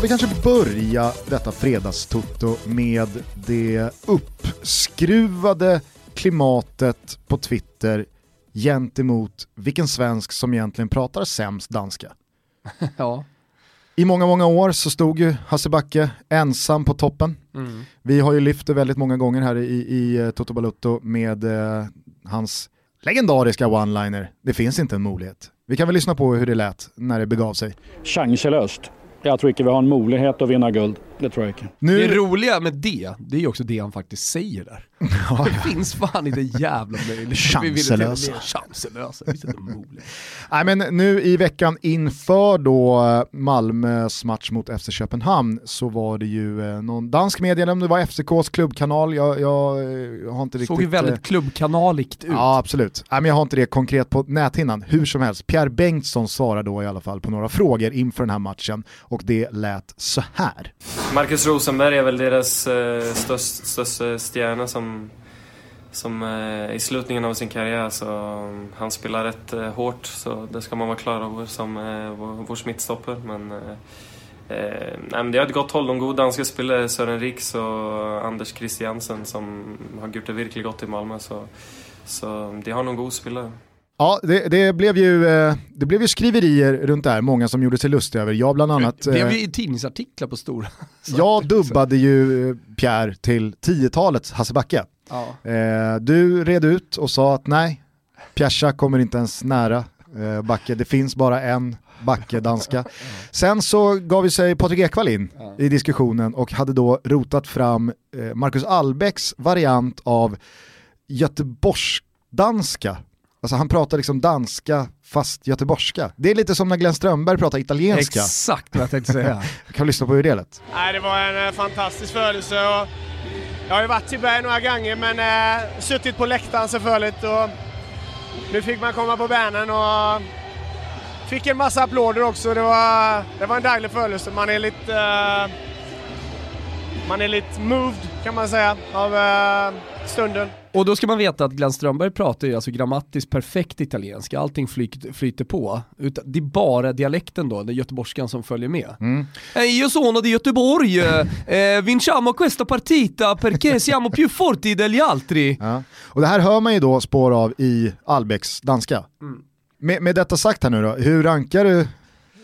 Ska vi kanske börja detta fredagstutto med det uppskruvade klimatet på Twitter gentemot vilken svensk som egentligen pratar sämst danska? ja. I många, många år så stod ju Hasse Backe ensam på toppen. Mm. Vi har ju lyft det väldigt många gånger här i, i eh, Toto Balutto med eh, hans legendariska one-liner. Det finns inte en möjlighet. Vi kan väl lyssna på hur det lät när det begav sig. Chanslöst. Jag tror inte vi har en möjlighet att vinna guld. Det tror jag inte. Nu... Det roliga med det, det är ju också det han faktiskt säger där. Ja, det finns fan inte jävla möjlighet. Chanslösa. Chanslösa, Nej men nu i veckan inför då eh, Malmös match mot FC Köpenhamn så var det ju eh, någon dansk media, det var FCKs klubbkanal, jag, jag, jag eh, har inte riktigt... Såg ju väldigt klubbkanaligt ut. Ja absolut, Nej, men jag har inte det konkret på näthinnan. Hur som helst, Pierre Bengtsson svarar då i alla fall på några frågor inför den här matchen och det lät så här. Marcus Rosenberg är väl deras eh, största, största stjärna som, som eh, i slutningen av sin karriär så um, han spelar rätt eh, hårt så det ska man vara klar över som eh, vår, vår smittstopper. Men, eh, eh, nej, men det har ett gott håll. De goda danska spelare Sören Riks och Anders Christiansen som har gjort det verkligen gott i Malmö så, så de har nog god spelare. Ja, det, det, blev ju, eh, det blev ju skriverier runt det här, många som gjorde sig lustiga över. Jag bland annat... Det blev ju eh, tidningsartiklar på stora. Jag dubbade ju eh, Pierre till 10-talets Hasse Backe. Ja. Du red ut och sa att nej, Pjärsa kommer inte ens nära Backe, det finns bara en Backe danska. Sen så gav vi sig Patrik Ekwall in i diskussionen och hade då rotat fram Marcus Albecks variant av Göteborgsdanska Alltså han pratar liksom danska fast göteborgska. Det är lite som när Glenn Strömberg pratar italienska. Exakt vad jag tänkte säga. kan vi lyssna på hur det lät? Nej, det var en eh, fantastisk födelse och jag har ju varit i Berg några gånger men eh, suttit på läktaren selvfølgelig och nu fick man komma på benen och fick en massa applåder också. Det var, det var en dejlig födelse. Man är lite... Eh, man är lite moved kan man säga av eh, stunden. Och då ska man veta att Glenn Strömberg pratar ju alltså grammatiskt perfekt italienska, allting flyter, flyter på. det är bara dialekten då, den göteborgskan som följer med. Mm. Eh, io sono di Göteborg, eh, vinciamo questa partita perché siamo più forti degli altri. Ja. Och det här hör man ju då spår av i Albecks danska. Mm. Med, med detta sagt här nu då, hur rankar du,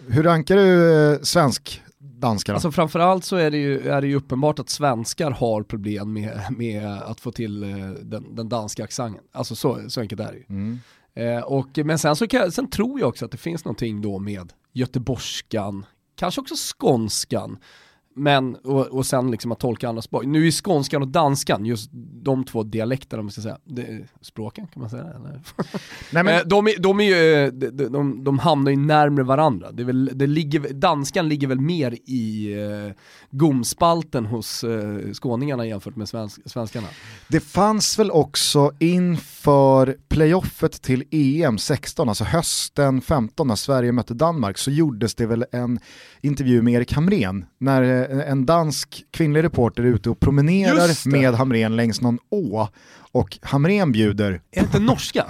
hur rankar du eh, svensk danskarna? Alltså framförallt så är det, ju, är det ju uppenbart att svenskar har problem med, med att få till eh, den, den danska accenten. Alltså så, så enkelt är det ju. Mm. Eh, och, men sen, så kan, sen tror jag också att det finns någonting då med göteborgskan, kanske också skånskan, men, och, och sen liksom att tolka andra språk. Nu är skånskan och danskan, just de två dialekterna, man ska säga, det, språken kan man säga eller? Nej, men... Eh, de, de, är ju, de, de, de hamnar ju närmre varandra. Det, är väl, det ligger, danskan ligger väl mer i uh, gomspalten hos uh, skåningarna jämfört med svensk, svenskarna. Det fanns väl också inför playoffet till EM 16, alltså hösten 15 när Sverige mötte Danmark, så gjordes det väl en intervju med Erik Hamrén när en dansk kvinnlig reporter ute och promenerar med Hamrén längs någon å och Hamrén bjuder... Är det inte norska?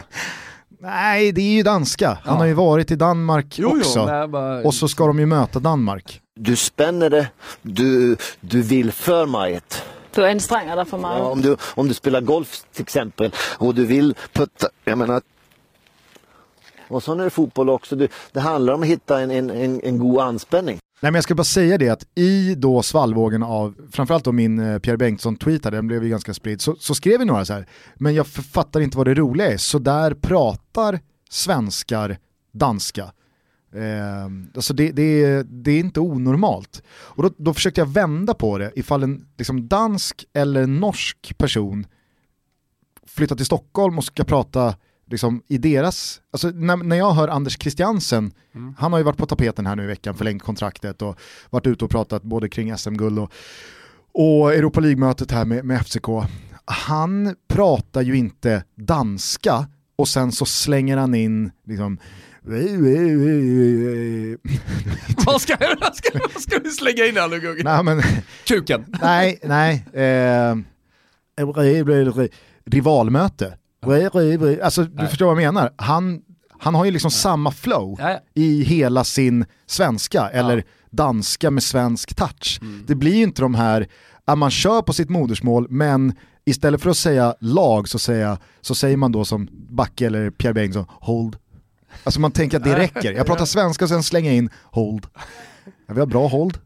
Nej, det är ju danska. Han ja. har ju varit i Danmark jo, också. Jo, bara... Och så ska de ju möta Danmark. Du spänner det, du, du vill för mycket. Du anstränger dig för mycket. Ja, om, du, om du spelar golf till exempel och du vill putta, jag menar och så är det fotboll också. Det, det handlar om att hitta en, en, en, en god anspänning. Nej men jag ska bara säga det att i då svallvågen av, framförallt då min eh, Pierre Bengtsson-tweet den blev ju ganska spridd, så, så skrev vi några så här, men jag fattar inte vad det roliga är, så där pratar svenskar danska. Eh, alltså det, det, det, är inte onormalt. Och då, då försökte jag vända på det, ifall en liksom dansk eller norsk person flyttar till Stockholm och ska prata liksom, i deras, alltså när, när jag hör Anders Christiansen, mm. han har ju varit på tapeten här nu i veckan, förlängt kontraktet och varit ute och pratat både kring SM-guld och, och Europa League-mötet här med, med FCK. Han pratar ju inte danska och sen så slänger han in liksom vad, ska, vad, ska, vad ska du slänga in här nu Gugge? Nej, men, Kuken? nej, nej. Eh, rivalmöte. Alltså du Nej. förstår vad jag menar. Han, han har ju liksom Nej. samma flow i hela sin svenska, eller danska med svensk touch. Det blir ju inte de här, att man kör på sitt modersmål men istället för att säga lag så, säga, så säger man då som Backe eller Pierre Bengtsson, hold. Alltså man tänker att det räcker. Jag pratar svenska och sen slänger jag in hold. Ja, vi har bra hold.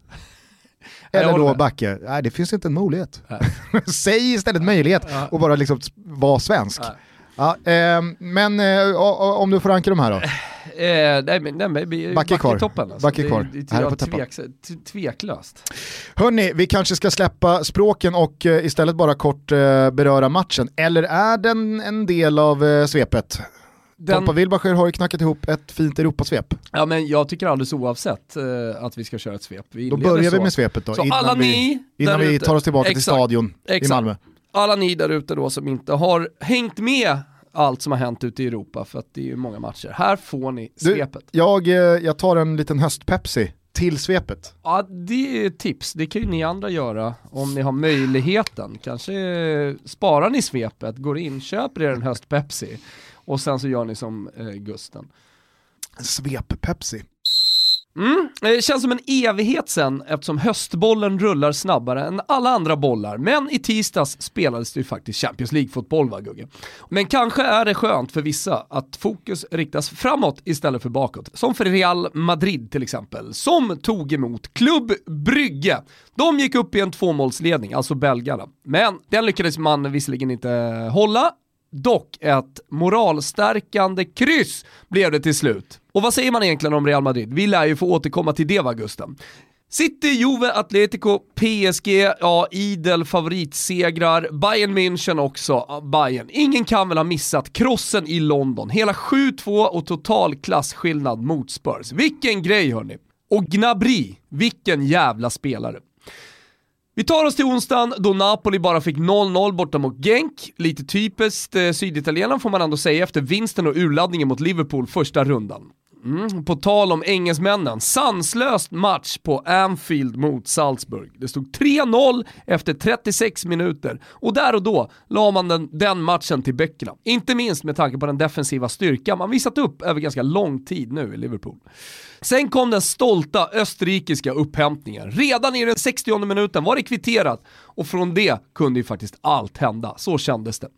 Eller då. Backe, nej det finns inte en möjlighet. Säg istället möjlighet och bara liksom vara svensk. Ja, ehm, men eh, om du får ranka de här då? Eh, nej, men, nej, men, vi- Backe kvar. i toppen alltså. Backe kvar. Det, det, det, tveklöst. Hörni, vi kanske ska släppa språken och eh, istället bara kort eh, beröra matchen. Eller är den en del av eh, svepet? Den, Tompa Wilbacher har ju knackat ihop ett fint Europasvep. ja, men jag tycker alldeles oavsett eh, att vi ska köra ett svep. Vi Då börjar vi så. med svepet då, Så innan, alla vi, ni innan där vi tar oss tillbaka till Exakt. stadion i Exakt. Malmö. alla ni där ute då som inte har hängt med allt som har hänt ute i Europa, för att det är ju många matcher. Här får ni Du, svepet. jag, eh, jag tar en liten höstpepsi till svepet. Ja, det är ett tips. Det kan ju ni andra göra om ni har möjligheten. Kanske eh, sparar ni svepet, går in, köper er en höstpepsi och sen så gör ni som eh, Gusten. Svep-pepsi. Mm, eh, det känns som en evighet sen eftersom höstbollen rullar snabbare än alla andra bollar. Men i tisdags spelades det ju faktiskt Champions League-fotboll va Gugge? Men kanske är det skönt för vissa att fokus riktas framåt istället för bakåt. Som för Real Madrid till exempel, som tog emot Klubb Brygge. De gick upp i en tvåmålsledning, alltså belgarna. Men den lyckades man visserligen inte hålla, Dock ett moralstärkande kryss blev det till slut. Och vad säger man egentligen om Real Madrid? Vi lär ju få återkomma till det va Gusten? City, Juve, Atletico, PSG, ja idel favoritsegrar, Bayern München också, ja, Bayern. Ingen kan väl ha missat krossen i London, hela 7-2 och total klasskillnad mot Spurs. Vilken grej hörni! Och Gnabry, vilken jävla spelare. Vi tar oss till onsdagen då Napoli bara fick 0-0 borta mot Genk. Lite typiskt eh, syditalienaren får man ändå säga efter vinsten och urladdningen mot Liverpool första rundan. Mm. På tal om engelsmännen, sanslöst match på Anfield mot Salzburg. Det stod 3-0 efter 36 minuter och där och då la man den, den matchen till böckerna. Inte minst med tanke på den defensiva styrka man visat upp över ganska lång tid nu i Liverpool. Sen kom den stolta österrikiska upphämtningen. Redan i den 60e minuten var det kvitterat och från det kunde ju faktiskt allt hända. Så kändes det.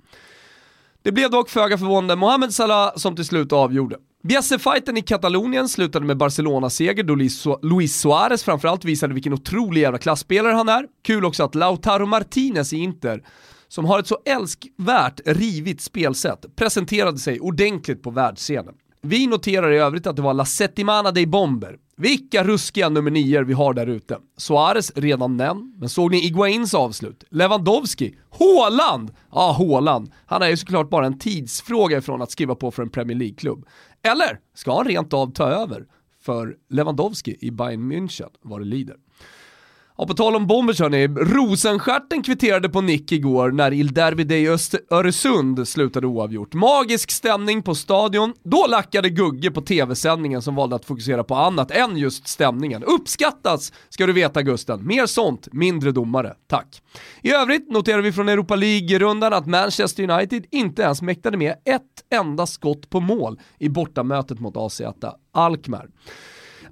Det blev dock föga förvånande Mohamed Salah som till slut avgjorde. Bjässe-fighten i Katalonien slutade med Barcelona-seger då Luis Suarez framförallt visade vilken otrolig jävla klassspelare han är. Kul också att Lautaro Martinez i Inter, som har ett så älskvärt rivigt spelsätt, presenterade sig ordentligt på världsscenen. Vi noterar i övrigt att det var La Settimana dei Bomber. Vilka ruskiga nummer nior vi har där ute. Suarez redan nämnd, men såg ni Iguains avslut? Lewandowski? Haaland? Ja, Haaland. Han är ju såklart bara en tidsfråga ifrån att skriva på för en Premier League-klubb. Eller ska han rent av ta över för Lewandowski i Bayern München vad det lider? Ja, på tal om bombers hörni, Rosenstjärten kvitterade på nick igår när Il Derby de Öst- Öresund slutade oavgjort. Magisk stämning på stadion. Då lackade Gugge på tv-sändningen som valde att fokusera på annat än just stämningen. Uppskattas, ska du veta Gusten. Mer sånt, mindre domare. Tack. I övrigt noterar vi från Europa League-rundan att Manchester United inte ens mäktade med ett enda skott på mål i bortamötet mot AZ Alkmaar.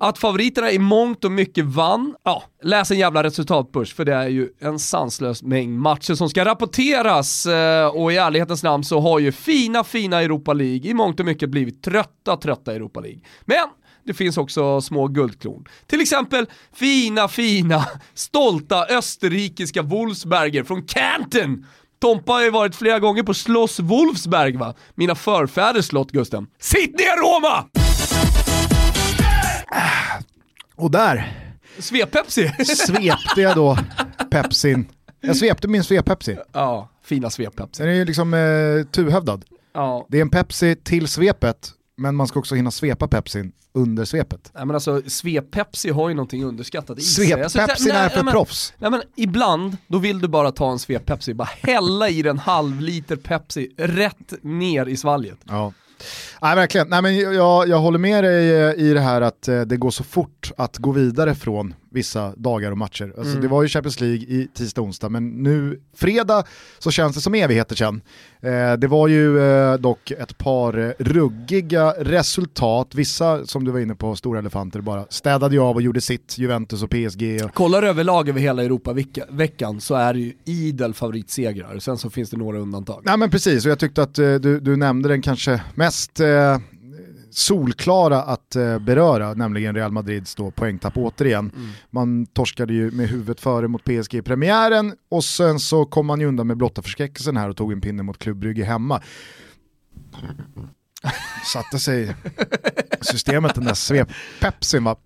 Att favoriterna i mångt och mycket vann, ja, läs en jävla resultatbörs för det är ju en sanslös mängd matcher som ska rapporteras eh, och i ärlighetens namn så har ju fina, fina Europa League i mångt och mycket blivit trötta, trötta Europa League. Men det finns också små guldklon. Till exempel fina, fina, stolta österrikiska Wolfsberger från Canton. Tompa har ju varit flera gånger på Schloss Wolfsberg va? Mina förfäders slott Gusten. Sitt ner Roma! Och där Svep-Pepsi! svepte jag då Pepsin. Jag svepte min svep-Pepsi. ja, fina svep-Pepsi. Den är ju liksom eh, tuhövdad. Ja. Det är en Pepsi till svepet, men man ska också hinna svepa Pepsin under svepet. Nej men alltså, svep-Pepsi har ju någonting underskattat i sig. Alltså, Svep-Pepsin är för nej, proffs. Nej men ibland, då vill du bara ta en svep-Pepsi, bara hälla i den halv liter Pepsi rätt ner i svalget. Ja. Nej, verkligen. Nej, men jag, jag håller med dig eh, i det här att eh, det går så fort att gå vidare från vissa dagar och matcher. Alltså Mm. Det var ju Champions League i tisdag och onsdag, men nu fredag så känns det som evigheter sedan. Eh, det var ju eh, dock ett par ruggiga resultat, vissa som du var inne på, stora elefanter bara städade ju av och gjorde sitt, Juventus och PSG. Och, Kollar överlag över hela Europa-veckan så är det ju idel favoritsegrar, sen så finns det några undantag. Nej men precis, och jag tyckte att eh, du, du nämnde den kanske mest solklara att eh, beröra, nämligen Real Madrids då poängtapp återigen. Mm. Man torskade ju med huvudet före mot PSG i premiären och sen så kom man ju undan med blotta förskräckelsen här och tog en pinne mot Club Brygge hemma. Satte sig systemet den där svep-pepsin va.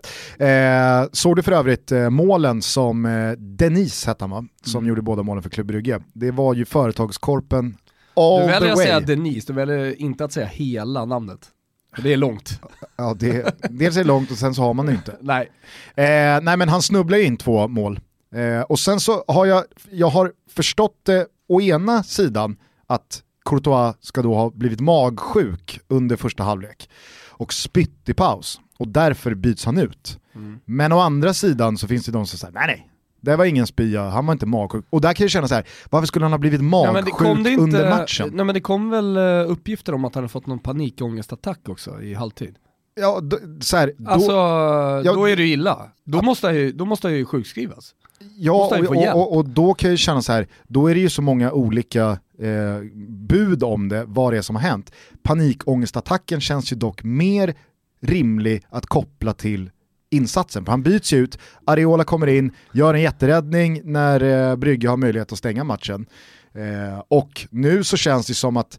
Eh, såg du för övrigt eh, målen som eh, Denise hette han va? Som Mm. gjorde båda målen för Club Brygge. Det var ju företagskorpen all Du the väljer att way. säga Denise, du väljer inte att säga hela namnet. Det är långt. Ja, det, dels är det långt och sen så har man det inte. Nej. Eh, nej men han snubblar ju in två mål. Eh, och sen så har jag, jag har förstått det å ena sidan att Courtois ska då ha blivit magsjuk under första halvlek och spytt i paus och därför byts han ut. Mm. Men å andra sidan så finns det de som säger nej nej, det var ingen spya, han var inte magsjuk. Och där kan jag känna så här, varför skulle han ha blivit magsjuk men det inte, under matchen? Nej men det kom väl eh, uppgifter om att han hade fått någon panikångestattack också i halvtid. Ja, d- så här, då, Alltså, Ja. då är det illa. Då måste han ju, då måste han ju sjukskrivas. Ja, och, hjälp. och, och då kan jag känna så här, då är det ju så många olika eh, bud om det, vad det är som har hänt. Panikångestattacken känns ju dock mer rimlig att koppla till insatsen. För han byts ju ut, Areola kommer in, gör en jätteräddning när eh, Brygge har möjlighet att stänga matchen. Eh, och nu så känns det som att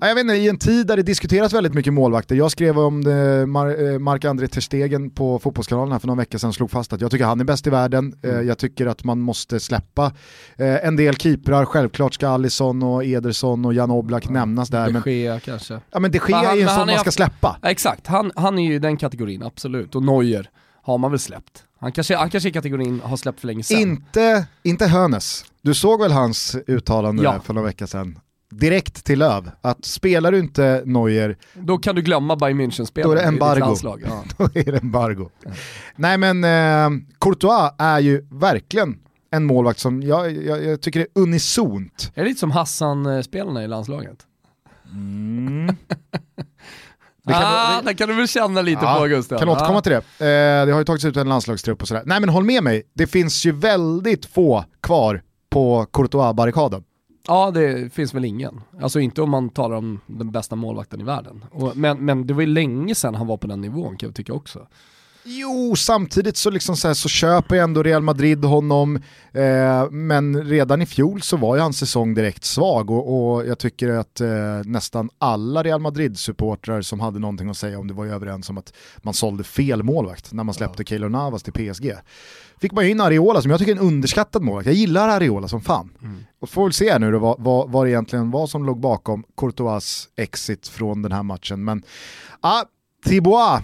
jag vet inte, i en tid där det diskuteras väldigt mycket målvakter, jag skrev om det, Mar- eh, Marc-André Ter Stegen på Fotbollskanalen här för någon vecka sedan, slog fast att jag tycker han är bäst i världen, Eh, jag tycker att man måste släppa eh, en del keeprar, självklart ska Alisson och Ederson och Jan Oblak nämnas där, De men, Gea kanske. ja, men det sker Men han- är ju en sån man ska släppa. Ja, exakt, han, han är ju i den kategorin, absolut. Och Neuer har man väl släppt. Han kanske, han kanske i kategorin har släppt för länge sedan. Inte, inte Hönes, du såg väl hans uttalande Ja. där för några veckor sedan? Direkt till Löv, att spelar du inte Neuer Då kan du glömma Bayern München-spelare Då är det embargo. Ja. då är det embargo. Nej men eh, Courtois är ju verkligen en målvakt som jag, jag, jag tycker är unisont. Är det lite som Hassan-spelarna i landslaget? Det kan- ah, det- det kan du väl känna lite på Gustav? kan återkomma Ah. till det. Eh, det har ju tagits ut en landslagstrupp och sådär. Nej men håll med mig, det finns ju väldigt få kvar på Courtois-barrikaden. Ja, det finns väl ingen. Alltså inte om man talar om den bästa målvakten i världen. Och, men, men det var ju länge sedan han var på den nivån kan jag tycka också. Jo, samtidigt så, liksom så, här, så köper ju ändå Real Madrid honom, eh, men redan i fjol så var ju hans säsong direkt svag och, och jag tycker att eh, nästan alla Real Madrid-supportrar som hade någonting att säga om det var ju överens om att man sålde fel målvakt när man släppte Keylor Navas till PSG. Fick man ju in Areola som jag tycker är en underskattad målvakt, jag gillar Areola som fan. Och får väl se nu då vad, vad, vad det egentligen var som låg bakom Courtois exit från den här matchen. Men ah, Thibaut,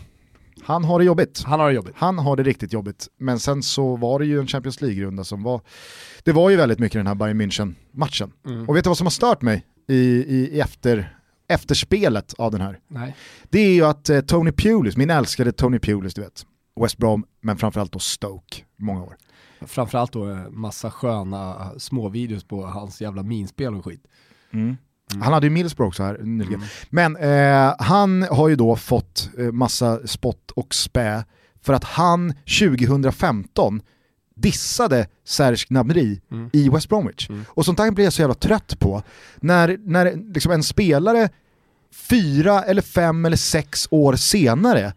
han har det jobbigt. Han har det jobbigt. Han har det riktigt jobbigt, men sen så var det ju en Champions League-runda som var, det var ju väldigt mycket den här Bayern München-matchen. Mm. Och vet du vad som har stört mig i, i, i efter, efterspelet av den här? Nej. Det är ju att eh, Tony Pulis, min älskade Tony Pulis, du vet, West Brom, men framförallt då Stoke, många år. Framförallt då eh, massa sköna småvideos på hans jävla minspel och skit. Han hade ju Middlesbrough också här nyligen. Men eh, han har ju då fått eh, massa spott och spä för att han 2015 dissade Serge Gnabry Mm. i West Bromwich. Mm. Och sånt där blir jag så jävla trött på. När, när liksom en spelare fyra eller fem eller sex år senare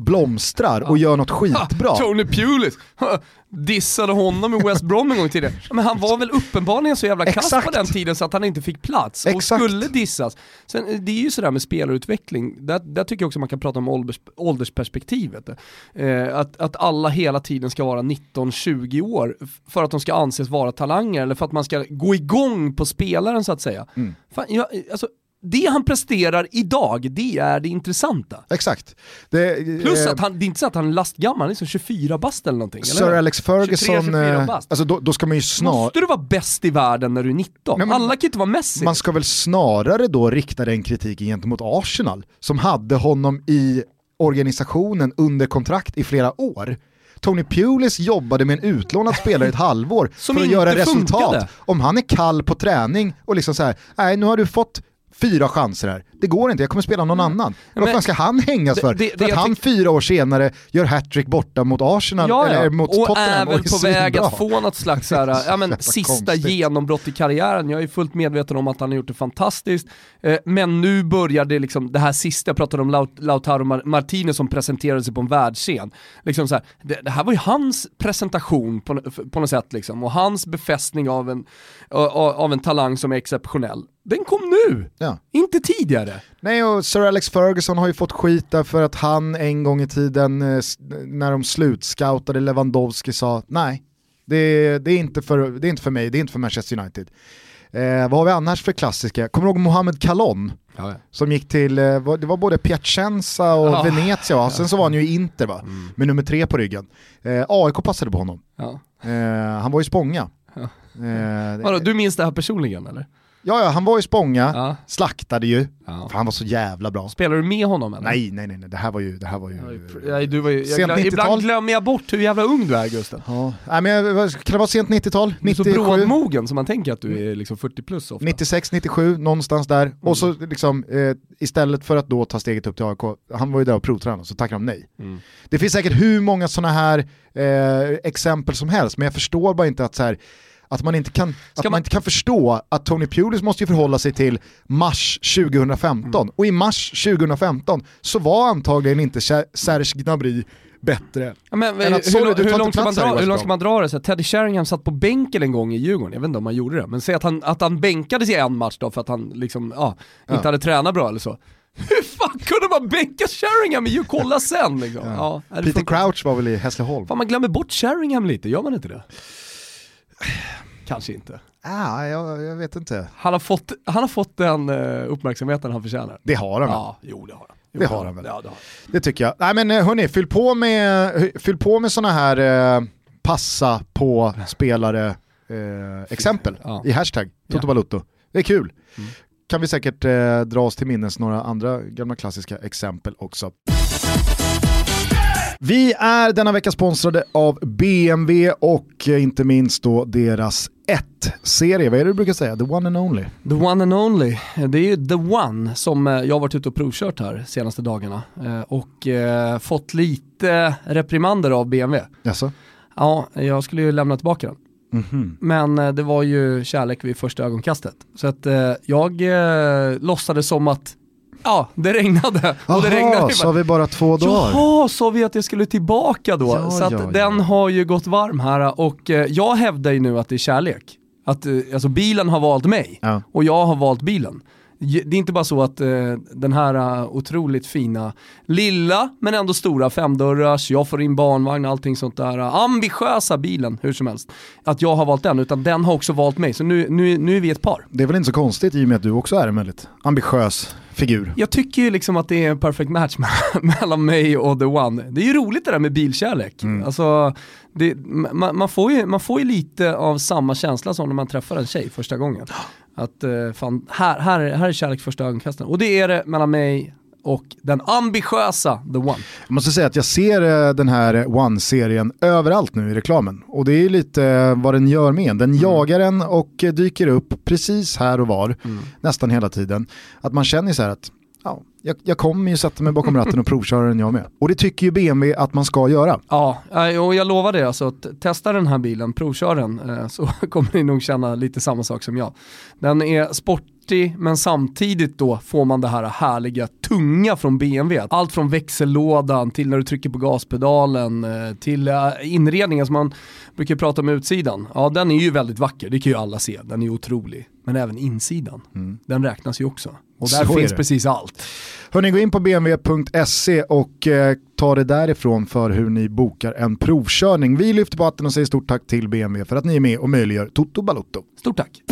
blomstrar och gör något skitbra. Tony Pulis dissade honom i West Brom en gång tidigare. Men han var väl uppenbarligen så jävla kass på den tiden så att han inte fick plats och Exakt. skulle dissas. Sen, eh, det är ju sådär med spelarutveckling, där, där tycker jag också man kan prata om ålders, åldersperspektivet. Eh, att, att alla hela tiden ska vara 19-20 år för att de ska anses vara talanger eller för att man ska gå igång på spelaren så att säga. Mm. Fan, jag, alltså, det han presterar idag, det är det intressanta. Exakt. Det, Plus eh, att han, det är inte så att han är lastgammal, han är liksom 24 bast eller någonting. eller Sir hur? Alex Ferguson, 23-24 eh, alltså då, då ska man ju snar, Måste du vara bäst i världen när du är 19? Nej, men- Alla kan inte vara Messi. Man ska väl snarare då rikta den kritiken gentemot Arsenal som hade honom i organisationen under kontrakt i flera år. Tony Pulis jobbade med en utlånad spelare i ett halvår för att göra resultat. funkade. Om han är kall på träning och liksom så här, nej nu har du fått fyra chanser här. Det går inte, jag kommer spela någon annan. Vad men- fan ska han hängas för? det- för det att jag han fyra år senare gör hattrick borta mot Arsenal, Ja, eller ja. mot och Tottenham är väl på väg att få något slags här, ja, men, sista konstigt. genombrott i karriären. Jag är fullt medveten om att han har gjort det fantastiskt. Eh, men nu börjar det liksom, det här sista, jag pratade om Laut- Lautaro Mar- Martinez som presenterade sig på en världsscen. Liksom så här, det, det här var ju hans presentation på, på något sätt liksom, och hans befästning av en, av, av en talang som är exceptionell. Den kom nu, Ja. inte tidigare. Nej, och Sir Alex Ferguson har ju fått skit därför att han en gång i tiden eh, när de slutscoutade Lewandowski sa nej, det, det, är inte för, det är inte för mig, det är inte för Manchester United. Eh, vad har vi annars för klassiska? Kommer du ihåg Mohamed Kalon? Som gick till, eh, det var både Piacenza och Ja. Venezia va? Sen så var han ju i Inter va? Med nummer tre på ryggen. Eh, AIK passade på honom. Ja. Eh, han var ju Spånga. Ja. Eh, Vadå, du minns det här personligen eller? Ja, ja, han var ju Spånga, Ja. slaktade ju. Ja. För han var så jävla bra. Spelar du med honom eller? Nej, nej, nej, nej, det här var ju... Det här var ju Nej, du var ju, Sent glöm, 90-tal. ibland glömmer jag bort hur jävla ung du är Gusten. Ja, nej, men jag- kan det vara sent 90-tal? Du är så 97, brådmogen som man tänker att du är liksom 40 plus ofta. 96, 97, någonstans där. Och så liksom, eh, istället för att då ta steget upp till AIK, han var ju där och provtränade, så tackade de nej. Mm. Det finns säkert hur många sådana här eh, exempel som helst, men jag förstår bara inte att så här, att man inte, kan, att man... inte kan förstå att Tony Pulis måste ju förhålla sig till mars 2015. Mm. Och i mars 2015 så var antagligen inte Ser- Serge Gnabry bättre. Ja, men, Men att, hur, sorry, hur, långt ska man dra, hur långt ska man dra det? Så Teddy Sheringham satt på bänken en gång i Djurgården, jag vet inte om han gjorde det, men säg att han, att han bänkades i en match då för att han liksom, ja, inte Ja. hade tränat bra eller så. Hur fan kunde man bänka Sheringham i kolla sen liksom? Ja. det Peter Crouch var väl i Hässleholm? Fan man glömmer bort Sheringham lite, gör man inte det? Kanske inte. Ah, jag, jag vet inte. Han har fått, han har fått den eh, uppmärksamheten han förtjänar. Det har han väl? Ja, jo det har han. Jo, Det har han väl. Ja, det har han. Det tycker jag. Nej men eh, hörni, fyll på med, fyll på med sådana här eh, passa på spelare eh, exempel Ja. i hashtag Toto Ja. Balutto. Det är kul. Mm. Kan vi säkert eh, dra oss till minnes några andra gamla klassiska exempel också. Vi är denna vecka sponsrade av BMW och eh, inte minst då deras 1-serie. Vad är det du brukar säga? The one and only. The one and only. Det är ju the one som eh, jag har varit ute och provkört här senaste dagarna eh, och fått lite reprimander av BMW. Jaså? Ja, jag skulle ju lämna tillbaka den. Mhm. Men eh, det var ju kärlek vid första ögonkastet. Så att jag eh, låtsades som att, ja, det regnade. Och det regnade Jaha, har vi bara två dagar. Jaha, sa vi att jag skulle tillbaka då? Ja, så att ja, ja. den har ju gått varm här och eh, jag hävdar ju nu att det är kärlek. Att eh, alltså bilen har valt mig och jag har valt bilen. Det är inte bara så att eh, den här eh, otroligt fina, lilla men ändå stora femdörrars, jag får in barnvagn, allting sånt där, eh, ambitiösa bilen hur som helst. Att jag har valt den, utan den har också valt mig. Så nu, nu, nu är vi ett par. Det är väl inte så konstigt i och med att du också är en väldigt ambitiös figur. Jag tycker ju liksom att det är en perfect match me- mellan mig och the one. Det är ju roligt det där med bilkärlek. Alltså, det, man, man, får ju, man får ju lite av samma känsla som när man träffar en tjej första gången. Att eh, fan, här, här, är- här är kärlek första ögonkastet. Och det är det mellan mig och den ambitiösa the one. Jag måste säga att jag ser eh, den här One-serien överallt nu i reklamen. Och det är lite eh, vad den gör med en. Den jagar en och dyker upp precis här och var, nästan hela tiden. Att man känner så här att ja, jag, jag kommer ju sätta mig bakom ratten och provköra den jag med. Och det tycker ju BMW att man ska göra. Ja, och jag lovar det. Alltså, att testa den här bilen, provkör den, eh, så kommer ni nog känna lite samma sak som jag. Den är sportig, men samtidigt då får man det här härliga, tunga från BMW. Allt från växellådan till när du trycker på gaspedalen, eh, till eh, inredningen som man brukar prata om utsidan. Ja, den är ju väldigt vacker, det kan ju alla se. Den är otrolig. Men även insidan, den räknas ju också. Och där Så finns precis allt. Hörni, gå in på bmw.se och eh, ta det därifrån för hur ni bokar en provkörning. Vi lyfter på hatten och säger stort tack till BMW för att ni är med och möjliggör Toto Balotto. Stort tack.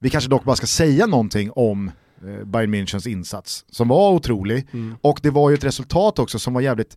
Vi kanske dock bara ska säga någonting om eh, Bayern Münchens insats som var otrolig och det var ju ett resultat också som var jävligt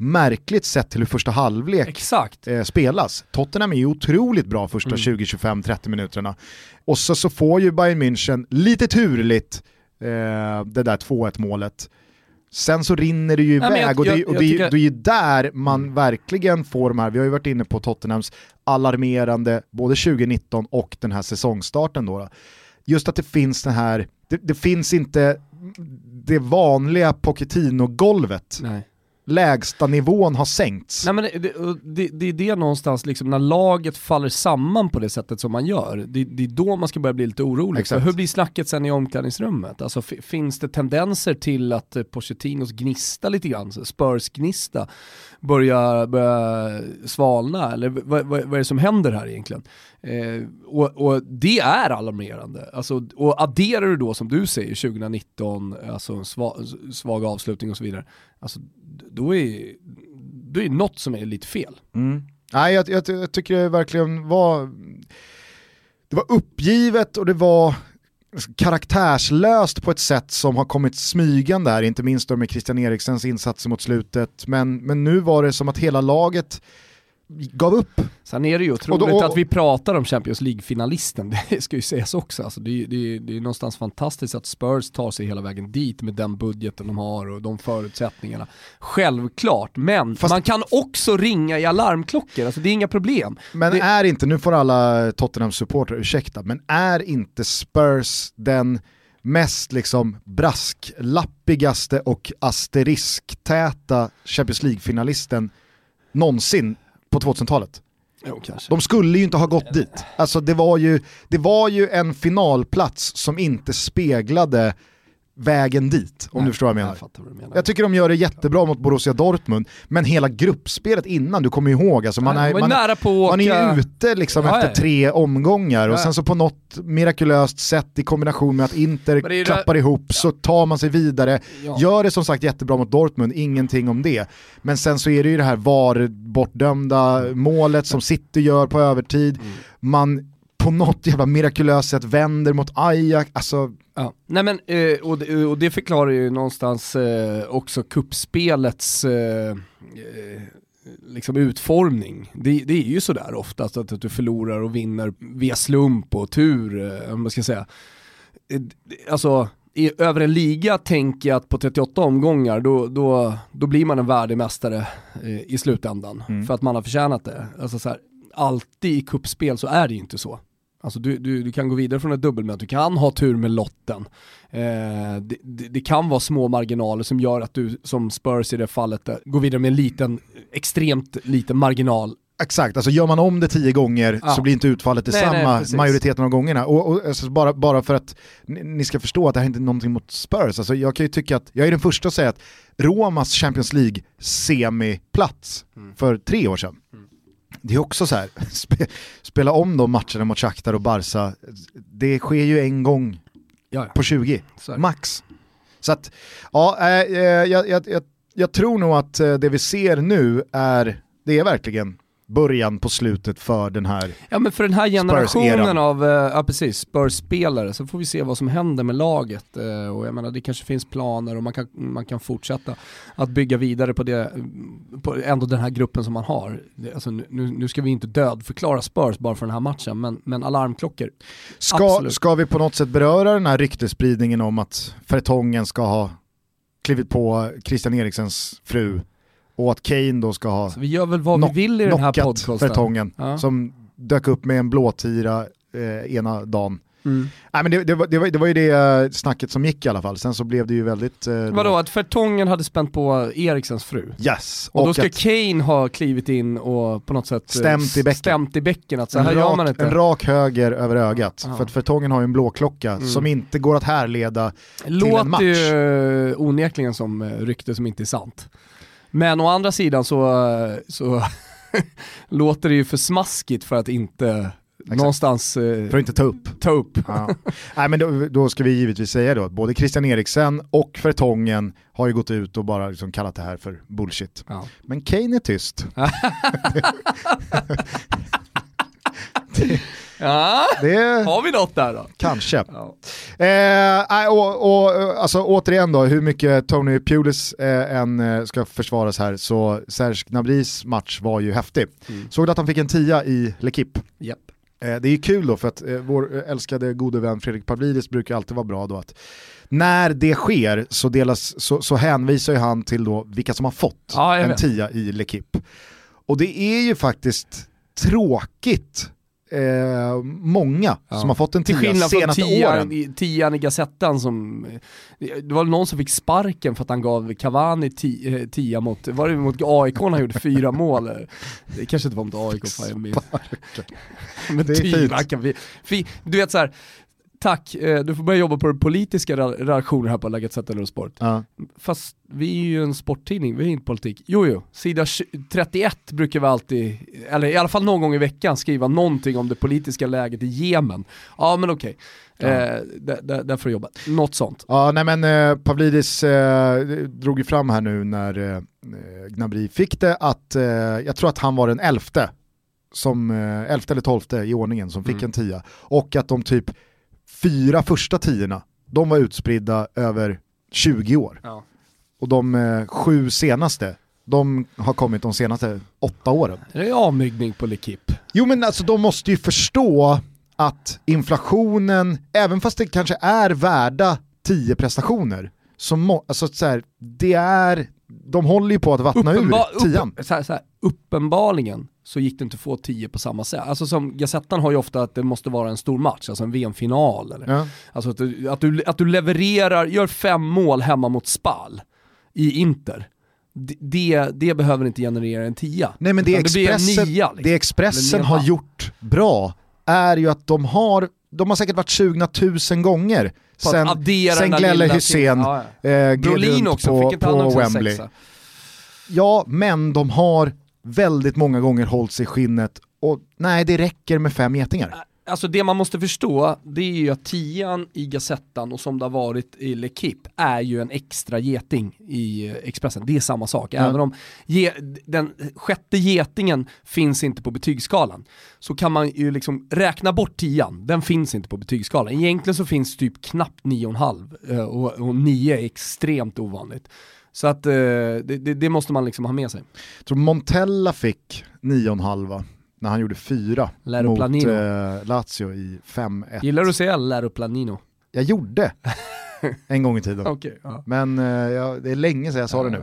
Märkligt sett till hur första halvlek Exakt. eh, spelas. Tottenham är ju otroligt bra första Mm. 20-25-30 minuterna. Och så, så får ju Bayern München lite turligt eh, det där 2-1 målet. Sen så rinner det ju Ja, iväg jag- och, det, och det, tycker- det är ju där man verkligen får de här, vi har ju varit inne på Tottenhams alarmerande både 2019 och den här säsongstarten då. Just att det finns den här, det, det finns inte det vanliga Pochettino-golvet. Lägsta nivån har sänkts. Nej, men det, det, det, är det någonstans, liksom, när laget faller samman på det sättet som man gör, det, det är då man ska börja bli lite orolig. Exakt. För hur blir snacket sen i omklädningsrummet? Alltså, finns det tendenser till att eh, Pochettinos gnista lite grann, Spurs gnista, börjar, börjar svalna? Eller vad, vad, vad är det som händer här egentligen? Eh, och, och det är alarmerande. Alltså, och adderar du då som du säger 2019, alltså en svag, svag avslutning och så vidare, alltså, då är då är något som är lite fel. Mm. Nej, jag, jag, jag tycker det verkligen var, det var uppgivet och det var karaktärslöst på ett sätt som har kommit smygande här, inte minst då med Christian Eriksens insatser mot slutet. Men, men nu var det som att hela laget gav upp. Sen är det ju otroligt Och då- att vi pratar om Champions League-finalisten, det ska ju sägas också. Alltså det, är- det, det är någonstans fantastiskt att Spurs tar sig hela vägen dit med den budgeten de har och de förutsättningarna. Självklart, men Fast- man kan också ringa i alarmklockor, alltså det är inga problem. Men Det- är inte, nu får alla Tottenham-supportrar ursäkta, men är inte Spurs den mest liksom brasklappigaste och asteriskt-täta Champions League-finalisten någonsin på 2000-talet? Jo. De skulle ju inte ha gått dit. Alltså det var ju, det var ju en finalplats som inte speglade vägen dit, om Nej, du förstår vad jag menar. Jag vad menar. Jag tycker de gör det jättebra mot Borussia Dortmund, men hela gruppspelet innan, du kommer ihåg, alltså man, Nej, är, man, nära på man är ute liksom Ja, efter tre omgångar och Ja. sen så på något mirakulöst sätt i kombination med att Inter klappar det- ihop så tar man sig vidare. Gör det som sagt jättebra mot Dortmund, ingenting om det. Men sen så är det ju det här VAR bortdömda målet som City gör på övertid. Mm. Man på något jävla mirakulöst sätt vänder mot Ajax, alltså Ja. Nej men, eh, och, det, och det förklarar ju någonstans eh, också kuppspelets eh, liksom utformning. Det, det är ju sådär oftast att, att du förlorar och vinner via slump och tur, om man ska säga. Alltså, i, över en liga tänker jag att på 38 omgångar då, då, då blir man en värdig mästare i slutändan. För att man har förtjänat det. Alltså så här, alltid i kuppspel så är det ju inte så. Alltså du, du, du kan gå vidare från ett dubbelmöte, du kan ha tur med lotten. Eh, det, det, det kan vara små marginaler som gör att du, som Spurs i det fallet, eh, går vidare med en liten, extremt liten marginal. Exakt, alltså gör man om det tio gånger Ja. så blir inte utfallet detsamma majoriteten av gångerna. Och, och alltså bara, bara för att ni, ni ska förstå att det här inte är någonting mot Spurs, alltså jag kan ju tycka att, jag är den första att säga att Romas Champions League semiplats Mm. för tre år sedan, det är också så här, spe, spela om de matcherna mot Shakhtar och Barca, det sker ju en gång Ja, ja. på 20, Så är det. max. Så att, ja, eh, eh, jag, jag, jag, jag tror nog att eh, det vi ser nu är, det är verkligen början på slutet för den här Ja men för den här generationen av, eh, ja precis, Spurs-spelare så får vi se vad som händer med laget. eh, Och jag menar det kanske finns planer och man kan, man kan fortsätta att bygga vidare på det, på ändå den här gruppen som man har. Alltså nu, nu ska vi inte dödförklara Spurs bara för den här matchen, men, men alarmklockor. Ska, Absolut. ska vi på något sätt beröra den här ryktespridningen om att Fertongen ska ha klivit på Christian Eriksens fru och att Kane då ska ha Så vi gör väl vad vi vill i den här knockat podcasten. Fertongen Ja. som dök upp med en blåtira eh, ena dagen. Mm. Nej, men det, det, var, det, var, det var ju det eh, snacket som gick i alla fall, sen så blev det ju väldigt... Eh, Vadå, att Fertongen hade spänt på Eriksens fru? Yes, Och, då ska Kane ha klivit in och på något sätt eh, Stämt i bäcken. stämt i bäcken att så en, här gör man inte. en rak höger över ögat, Ja. för att Fertongen har ju en blåklocka Mm. som inte går att härleda en Låter match. ju eh, onekligen som eh, rykte som inte är sant. Men å andra sidan så, så låter det ju för smaskigt för att inte någonstans eh, För att inte ta upp. ta upp. Ja. Nej, men då, då ska vi givetvis säga då att både Christian Eriksen och Fertongen har ju gått ut och bara liksom kallat det här för bullshit. Ja. Men Kane är tyst. Ja, Det har vi något där då? kanske. Ja. Eh, och, och, alltså, återigen då, hur mycket Tony Pulis eh, än eh, ska försvaras här, så Serge Gnabrys match var ju häftig. Såg du att han fick en tia i L'Equipe? Japp. Eh, det är ju kul då för att eh, vår eh, älskade gode vän Fredrik Pavlidis brukar alltid vara bra då att när det sker så, delas, så, så hänvisar ju han till då vilka som har fått Ja, en tia i L'Equipe. Och det är ju faktiskt tråkigt eh, många Ja. som har fått en Till tia skillnad från senaste tian, i- tian i Gazettan som, det var någon som fick sparken för att han gav Cavani ti, eh, tia mot, var det mot AIK när han gjorde fyra mål? Det kanske inte var mot AIK, fan. Men Det är tia fint. kan vi, fi, du vet så här. Tack, eh, du får börja jobba på den politiska re- redaktionen här på Läget Sätten och Sport. Ja. Fast vi är ju en sporttidning, vi är inte politik. Jo jo, sida 20 31 brukar vi alltid, eller i alla fall någon gång i veckan skriva någonting om det politiska läget i Jemen. Ja men okej, eh, där, där, där får du jobba. Något sånt. Ja, nej men eh, Pavlidis eh, drog ju fram här nu när eh, Gnabry fick det att, eh, jag tror att han var den elfte, som, eh, elfte eller tolfte i ordningen som fick Mm. en tia. Och att de typ fyra första tiorna, de var utspridda över 20 år. Ja. Och de eh, sju senaste, de har kommit de senaste åtta åren. Det är avmygning på L'Equipe. Jo men alltså de måste ju förstå att inflationen, även fast det kanske är värda 10 prestationer, så må, alltså så här, det är, de håller ju på att vattna Uppenba- ur tian. upp, så här, så här, uppenbarligen så gick det inte att få 10 på samma sätt. Alltså som Gazettan har ju ofta att det måste vara en stor match, alltså en VM-final. Eller. Ja. Alltså att du, att, du, att du levererar, gör fem mål hemma mot Spal i Inter. Det, det, behöver inte generera en tia. Nej men det Expressen, nia, liksom. det Expressen har gjort bra är ju att de har, de har säkert varit sugna tusen gånger På sen, sen Glelle Hysén till- ja, eh, också, på, på Wembley. sexa? Ja, men de har väldigt många gånger hållit sig i skinnet och nej, det räcker med fem getingar. Alltså det man måste förstå, det är ju att tian i Gazettan och som det har varit i L'Equipe är ju en extra geting i eh, Expressen. Det är samma sak. Ja. Även om ge, den sjätte getingen finns inte på betygsskalan så kan man ju liksom räkna bort tian. Den finns inte på betygsskalan. Egentligen så finns typ knappt 9,5 eh, och, och 9 är extremt ovanligt. Så att eh, det, det, det måste man liksom ha med sig. Jag tror Montella fick 9,5 när han gjorde fyra mot eh, Lazio i 5-1. Gillar du att säga Lero Planino? Jag gjorde en gång i tiden. Okej. ja. Men eh, ja, det är länge sedan jag sa det nu.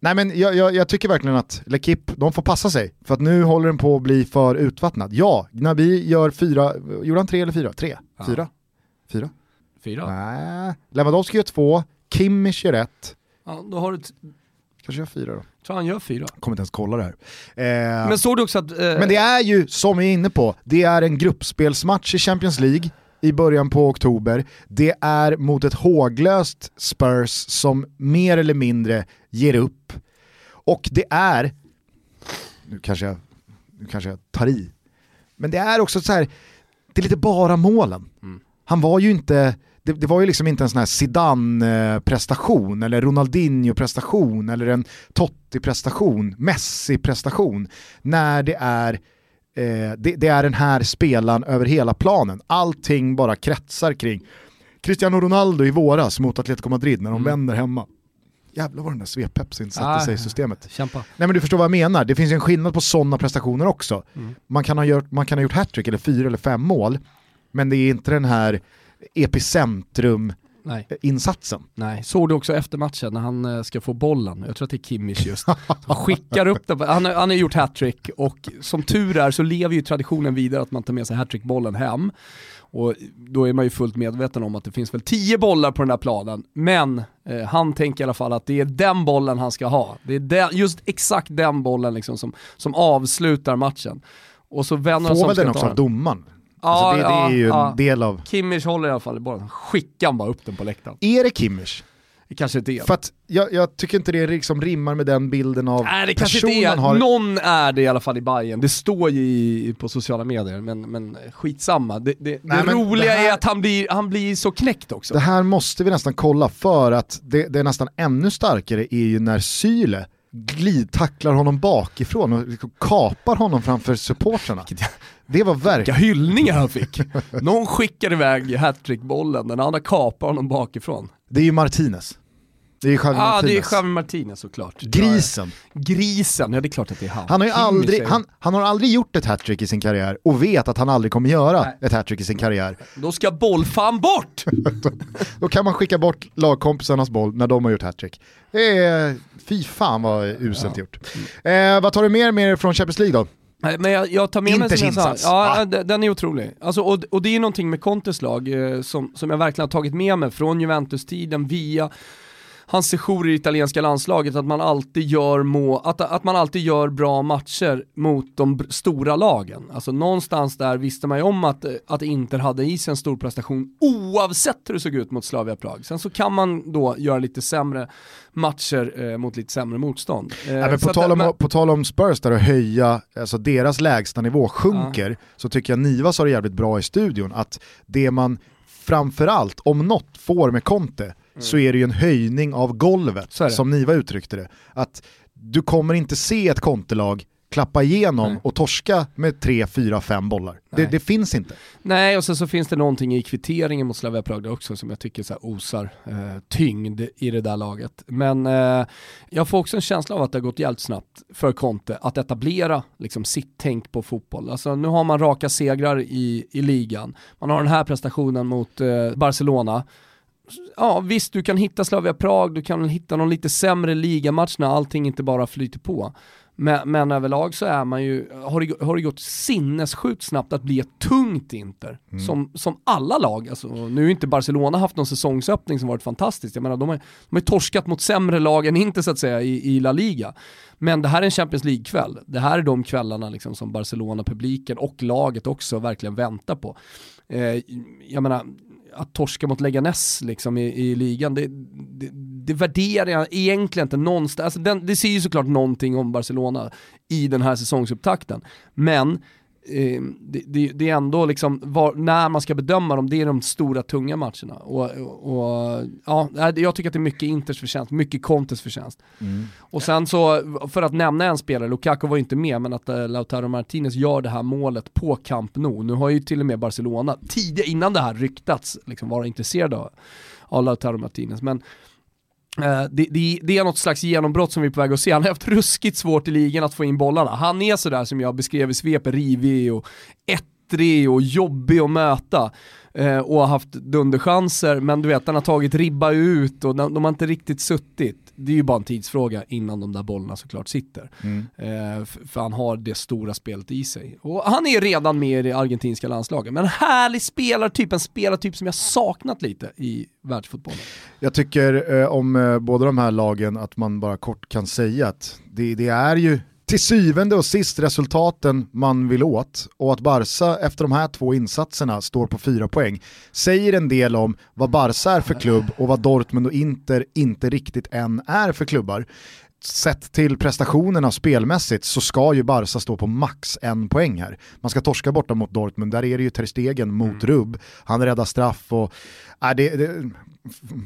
Nej men jag, jag, jag tycker verkligen att L'Equipe, de får passa sig. För att nu håller den på att bli för utvattnad. Ja, Gnabi gör fyra, gjorde han tre eller fyra? Tre? Fyra? Fyra? Fyra? Nej, Lewandowski gör två, Kimmich gör ett, Ja, då har du kanske gör fyra då. tror han gör fyra. Kommer inte ens kolla det här. Eh, Men såg du också att... eh, Men det är ju, som vi är inne på, det är en gruppspelsmatch i Champions League i början på oktober. Det är mot ett håglöst Spurs som mer eller mindre ger upp. Och det är, nu kanske jag, nu kanske jag tar i, men det är också så här, det är lite bara målen. Han var ju inte, det, det, var ju liksom inte en sån här Zidane-prestation eller Ronaldinho-prestation eller en Totti-prestation, Messi-prestation. När det är, eh, det, det, är den här spelaren över hela planen. Allting bara kretsar kring Cristiano Ronaldo i våras mot Atletico Madrid när de mm. vänder hemma. Jävlar vad den där svepepsin satte ah, sig i systemet. Kämpa. Nej men du förstår vad jag menar, det finns en skillnad på sådana prestationer också. Mm. Man, kan ha gjort, man kan ha gjort hattrick eller fyra eller fem mål, men det är inte den här epicentrum Nej. insatsen. Nej, såg du också efter matchen när han eh, ska få bollen, jag tror att det är Kimmich just, han skickar upp den, han, han har gjort hattrick och som tur är så lever ju traditionen vidare att man tar med sig hattrickbollen hem. Och då är man ju fullt medveten om att det finns väl tio bollar på den här planen, men eh, han tänker i alla fall att det är den bollen han ska ha. Det är den, just exakt den bollen liksom som, som avslutar matchen. Och så vänner Får väl den också av domaren? Ja, alltså det, det, är ju ja, en del av... Kimmich håller i alla fall i bollen, skickar bara upp den på läktaren. Är det Kimmich? Kanske inte är. För att jag, jag, tycker inte det liksom rimmar med den bilden av Nej, det kanske inte är. Har... Någon är det i alla fall i Bayern. det står ju i, på sociala medier, men, men skitsamma. Det, det, Nej, det roliga det här... är att han blir, han blir så knäckt också. Det här måste vi nästan kolla för att det, det är nästan ännu starkare är ju när Syle glidtacklar honom bakifrån och liksom kapar honom framför supportrarna. Det var verkligen... Vilka hyllningar han fick! Någon skickar iväg hattrickbollen, den andra kapar honom bakifrån. Det är ju Martinez. Det är ju Javi ah, Martinez. det är Javi Martinez såklart. Grisen. Grisen, ja det är klart att det är han. Han har, ju aldrig, han, han, har aldrig gjort ett hattrick i sin karriär och vet att han aldrig kommer göra Nej. ett hattrick i sin karriär. Då ska bollfan bort! då, kan man skicka bort lagkompisarnas boll när de har gjort hattrick. Är, fy fan vad uselt ja. gjort. Eh, vad tar du mer med från Champions League då? Men jag, jag tar med Inters mig insats. Ja, den är otrolig. Alltså, och, och det är någonting med Contes lag eh, som, som jag verkligen har tagit med mig från Juventus-tiden via hans sejour i italienska landslaget, att man alltid gör, må, att, att man alltid gör bra matcher mot de stora lagen. Alltså någonstans där visste man ju om att, att Inter hade i sig en stor prestation oavsett hur det såg ut mot Slavia Prag. Sen så kan man då göra lite sämre matcher eh, mot lite sämre motstånd. Eh, ja, på, tal om, men... på tal om Spurs där och höja, alltså deras lägsta nivå sjunker, ja. så tycker jag Niva sa det jävligt bra i studion, att det man framförallt, om något, får med Conte, Mm. så är det ju en höjning av golvet, som Niva uttryckte det. Att du kommer inte se ett kontelag klappa igenom Nej. och torska med 3, 4, 5 bollar. Det, det, finns inte. Nej, och sen så finns det någonting i kvitteringen mot Slavia Prag också som jag tycker så osar eh, tyngd i det där laget. Men eh, jag får också en känsla av att det har gått jävligt snabbt för Conte att etablera liksom, sitt tänk på fotboll. Alltså, nu har man raka segrar i, i ligan, man har den här prestationen mot eh, Barcelona, ja visst du kan hitta Slavia Prag, du kan hitta någon lite sämre ligamatch när allting inte bara flyter på. Men, men överlag så är man ju, har det, har det gått sinnessjukt snabbt att bli ett tungt Inter. Mm. Som, som alla lag, alltså, nu har inte Barcelona haft någon säsongsöppning som varit fantastisk. Jag menar de har, de har torskat mot sämre lag än Inter så att säga i, i La Liga. Men det här är en Champions League-kväll. Det här är de kvällarna liksom som Barcelona-publiken och laget också verkligen väntar på. Eh, jag menar, att torska mot Leganes liksom i, i ligan, det, det, det värderar jag egentligen inte någonstans. Alltså den, det säger ju såklart någonting om Barcelona i den här säsongsupptakten. Men det, det, det, är ändå liksom, var, när man ska bedöma dem, det är de stora tunga matcherna. Och, och, ja, jag tycker att det är mycket Inters förtjänst, mycket Contes förtjänst. Mm. Och sen så, för att nämna en spelare, Lukaku var inte med, men att uh, Lautaro Martinez gör det här målet på Camp Nou. Nu har ju till och med Barcelona, tidigare innan det här ryktats, liksom vara intresserade av, av Lautaro Martinez. Men Eh, det, det, det, är något slags genombrott som vi är på väg att se. Han har haft ruskigt svårt i ligan att få in bollarna. Han är sådär som jag beskrev i svepet, rivig och ettrig och jobbig att möta. Eh, och har haft dunderchanser, men du vet han har tagit ribba ut och de, de har inte riktigt suttit det är ju bara en tidsfråga innan de där bollarna såklart sitter. Mm. Eh, för han har det stora spelet i sig. Och han är redan med i det argentinska landslaget. Men en härlig spelartyp, en spelartyp som jag saknat lite i världsfotbollen. Jag tycker eh, om eh, båda de här lagen att man bara kort kan säga att det, det är ju till syvende och sist resultaten man vill åt och att Barca efter de här två insatserna står på fyra poäng säger en del om vad Barca är för klubb och vad Dortmund och Inter inte riktigt än är för klubbar. sett till prestationerna spelmässigt så ska ju Barca stå på max en poäng här. Man ska torska borta mot Dortmund, där är det ju Ter Stegen mot mm. Rubb. Han räddar straff och äh, det, det,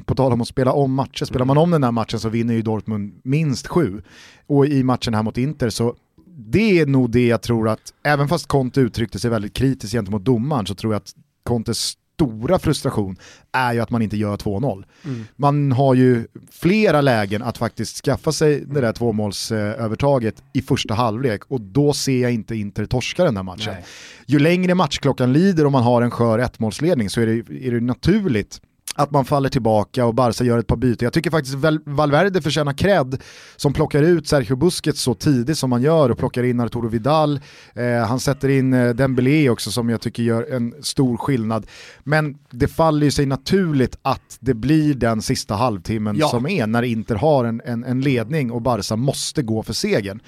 på tal om att spela om matcher, spelar man om den här matchen så vinner ju Dortmund minst sju. Och i matchen här mot Inter så det är nog det jag tror att, även fast Conte uttryckte sig väldigt kritiskt gentemot domaren så tror jag att Contes stora frustration är ju att man inte gör 2-0. Mm. Man har ju flera lägen att faktiskt skaffa sig det där tvåmålsövertaget i första halvlek och då ser jag inte Inter torska den här matchen. Nej. Ju längre matchklockan lider och man har en skör ettmålsledning så är det, är det naturligt att man faller tillbaka och Barca gör ett par byten. Jag tycker faktiskt Valverde förtjänar cred som plockar ut Sergio Busquets så tidigt som man gör och plockar in Arturo Vidal. Eh, han sätter in eh, Dembélé också som jag tycker gör en stor skillnad. Men det faller ju sig naturligt att det blir den sista halvtimmen ja. som är när Inter har en, en, en ledning och Barca måste gå för segern.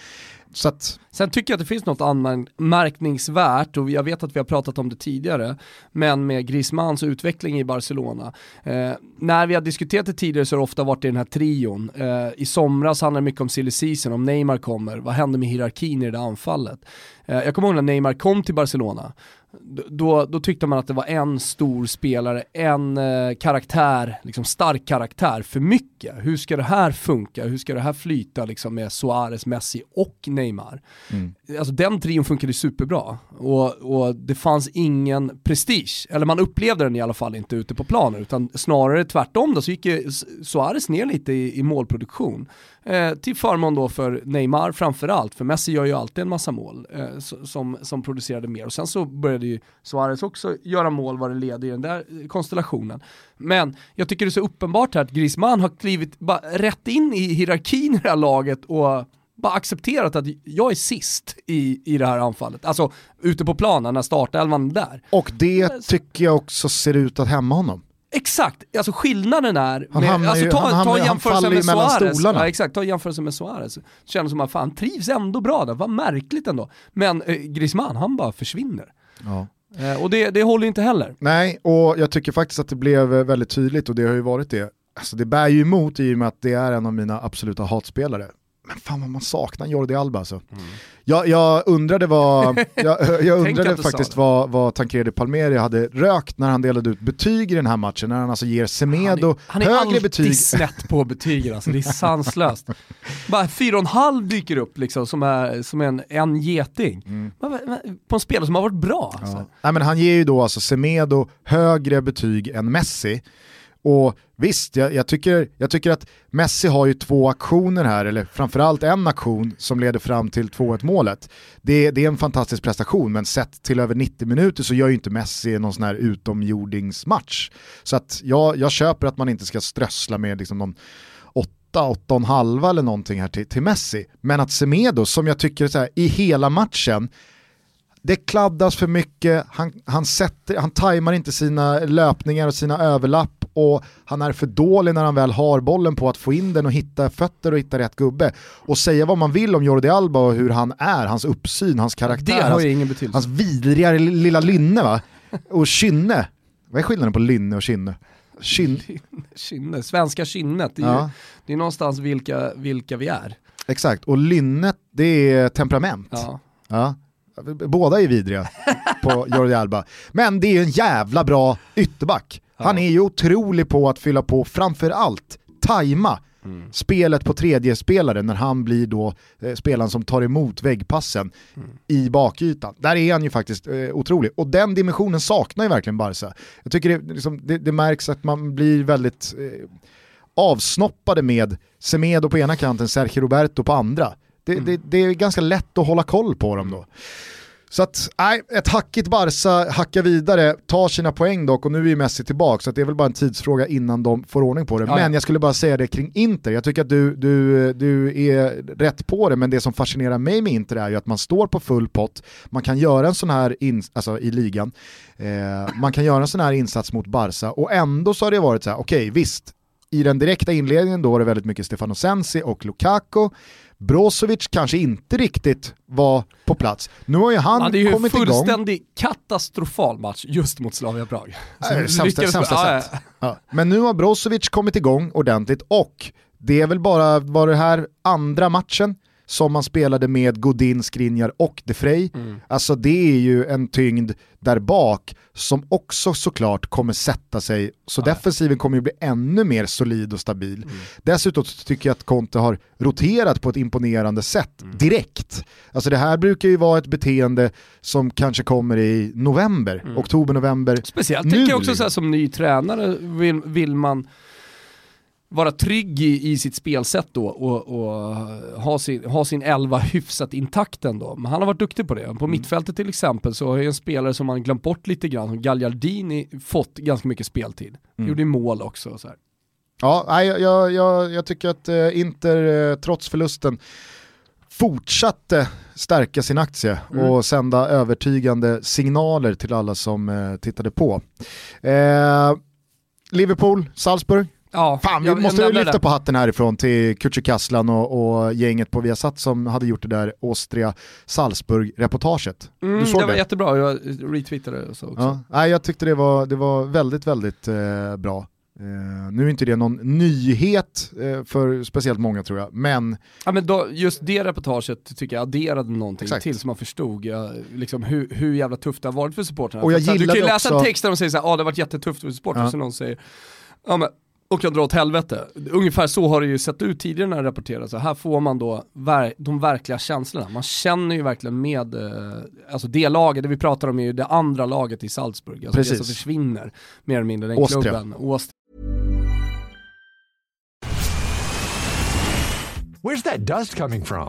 Så att... Sen tycker jag att det finns något anmärkningsvärt och jag vet att vi har pratat om det tidigare, men med Griezmanns utveckling i Barcelona. Eh, när vi har diskuterat det tidigare så har det ofta varit i den här trion. Eh, I somras handlar det mycket om silly season, om Neymar kommer, vad händer med hierarkin i det där anfallet? Eh, jag kommer ihåg när Neymar kom till Barcelona, då, då tyckte man att det var en stor spelare, en eh, karaktär, liksom stark karaktär för mycket. Hur ska det här funka? Hur ska det här flyta liksom, med Suarez, Messi och Neymar? Mm. Alltså den trion funkade superbra och, och det fanns ingen prestige, eller man upplevde den i alla fall inte ute på planen utan snarare tvärtom då så gick Suarez ner lite i, i målproduktion. Eh, till förmån då för Neymar framförallt, för Messi gör ju alltid en massa mål eh, som, som producerade mer. Och sen så började ju Suarez också göra mål vad det leder i den där konstellationen. Men jag tycker det är så uppenbart här att Griezmann har klivit bara rätt in i hierarkin i det här laget och bara accepterat att jag är sist i, i det här anfallet. Alltså ute på planen när startelvan är där. Och det tycker jag också ser ut att hämma honom. Exakt, alltså skillnaden är, han med, alltså, ta, han, ta en jämförelse med Suarez. Ja, exakt, ta jämförelse med Suarez. Känns som att fan trivs ändå bra där, vad märkligt ändå. Men eh, Griezmann, han bara försvinner. Ja. Eh, och det, det håller inte heller. Nej, och jag tycker faktiskt att det blev väldigt tydligt och det har ju varit det. Alltså det bär ju emot i och med att det är en av mina absoluta hatspelare men fan vad man saknar Jordi Alba alltså. Mm. Jag, jag undrade, vad, jag, jag undrade faktiskt vad, vad Tancredi Palmeri hade rökt när han delade ut betyg i den här matchen, när han alltså ger Semedo han är, han är högre betyg. Han är alltid snett på betygen alltså, det är sanslöst. Bara fyra och en halv dyker upp liksom som, är, som en, en geting. Mm. På en spelare som har varit bra. Alltså. Ja. Nej, men han ger ju då alltså Semedo högre betyg än Messi. Och visst, jag, jag, tycker, jag tycker att Messi har ju två aktioner här, eller framförallt en aktion som leder fram till 2-1 målet. Det, det, är en fantastisk prestation, men sett till över 90 minuter så gör ju inte Messi någon sån här utomjordingsmatch. Så att jag, jag köper att man inte ska strössla med liksom någon 8, 8,5 eller någonting här till, till Messi. Men att Semedo, som jag tycker så här, i hela matchen, det kladdas för mycket, han, han, sätter, han tajmar inte sina löpningar och sina överlapp och han är för dålig när han väl har bollen på att få in den och hitta fötter och hitta rätt gubbe. Och säga vad man vill om Jordi Alba och hur han är, hans uppsyn, hans karaktär, hans, ingen betydelse. hans vidriga lilla lynne va? Och kynne. Vad är skillnaden på lynne och kynne? Kyn... Kynne, svenska kynnet, det är, ja. ju, det är någonstans vilka, vilka vi är. Exakt, och lynnet det är temperament. Ja. ja. Båda är vidriga på Jordi Alba. Men det är en jävla bra ytterback. Han är ju otrolig på att fylla på, framförallt tajma mm. spelet på tredje spelare när han blir då eh, spelaren som tar emot väggpassen mm. i bakytan. Där är han ju faktiskt eh, otrolig. Och den dimensionen saknar ju verkligen Barca. Jag tycker det, liksom, det, det märks att man blir väldigt eh, avsnoppade med Semedo på ena kanten, Sergio Roberto på andra. Det, mm. det, det, är ganska lätt att hålla koll på dem då. Så att, nej, ett hackigt Barca hackar vidare, tar sina poäng dock och nu är ju Messi tillbaka så det är väl bara en tidsfråga innan de får ordning på det. Ja, men jag skulle bara säga det kring Inter, jag tycker att du, du, du är rätt på det men det som fascinerar mig med Inter är ju att man står på full pott, man kan göra en sån här, in, alltså i ligan, eh, man kan göra en sån här insats mot Barca och ändå så har det varit så här, okej okay, visst, i den direkta inledningen då var det väldigt mycket Stefano Sensi och Lukaku, Brozovic kanske inte riktigt var på plats. Nu har ju han kommit igång. Det är ju en fullständig katastrofal match just mot Slavia Prag. Äh, sämsta, sämsta sätt. Ja, ja. Ja. Men nu har Brozovic kommit igång ordentligt och Det är väl bara, var det här andra matchen som man spelade med Godin, Skriniar och De Frey. Mm. Alltså det är ju en tyngd där bak som också såklart kommer sätta sig, så ja. defensiven kommer ju bli ännu mer solid och stabil. Mm. Dessutom tycker jag att Conte har roterat på ett imponerande sätt mm. direkt. Alltså det här brukar ju vara ett beteende som kanske kommer i november, mm. oktober, november. Speciellt tänker jag också så här, som ny tränare vill, vill man vara trygg i, i sitt spelsätt då och, och, ha, sin, ha sin elva hyfsat intakt ändå. Men han har varit duktig på det. På mm. mittfältet till exempel så har ju en spelare som man glömt bort lite grann, som Gagliardini, fått ganska mycket speltid. Mm. Gjorde mål också. Så här. Ja, jag, jag, jag, jag tycker att eh, Inter, eh, trots förlusten, fortsatte stärka sin aktie mm. och sända övertygande signaler till alla som eh, tittade på. Eh, Liverpool, Salzburg, Ja, Fan, vi jag, måste lyfta det. på hatten härifrån till Kücükaslan och, och gänget på Viasat som hade gjort det där Austria-Salzburg-reportaget. Mm, du såg det? var jättebra, jag retweetade det så också. Ja, nej, jag tyckte det var, det var väldigt, väldigt eh, bra. Uh, nu är inte det någon nyhet uh, för speciellt många tror jag, men... Ja, men då, just det reportaget tycker jag adderade någonting Exakt. till så man förstod uh, liksom hur, hur jävla tufft det har varit för supportrarna. Och jag för, du kan ju läsa också... en text där de säger att ah, det har varit jättetufft för supportrar, ja. så någon säger ja, men och jag drar åt helvete. Ungefär så har det ju sett ut tidigare när det rapporteras. här får man då ver de verkliga känslorna. Man känner ju verkligen med, eh, alltså det laget, det vi pratar om är ju det andra laget i Salzburg. Alltså Precis. det som försvinner mer eller mindre, den Åstria. klubben. Åstria. Where's that dust coming from?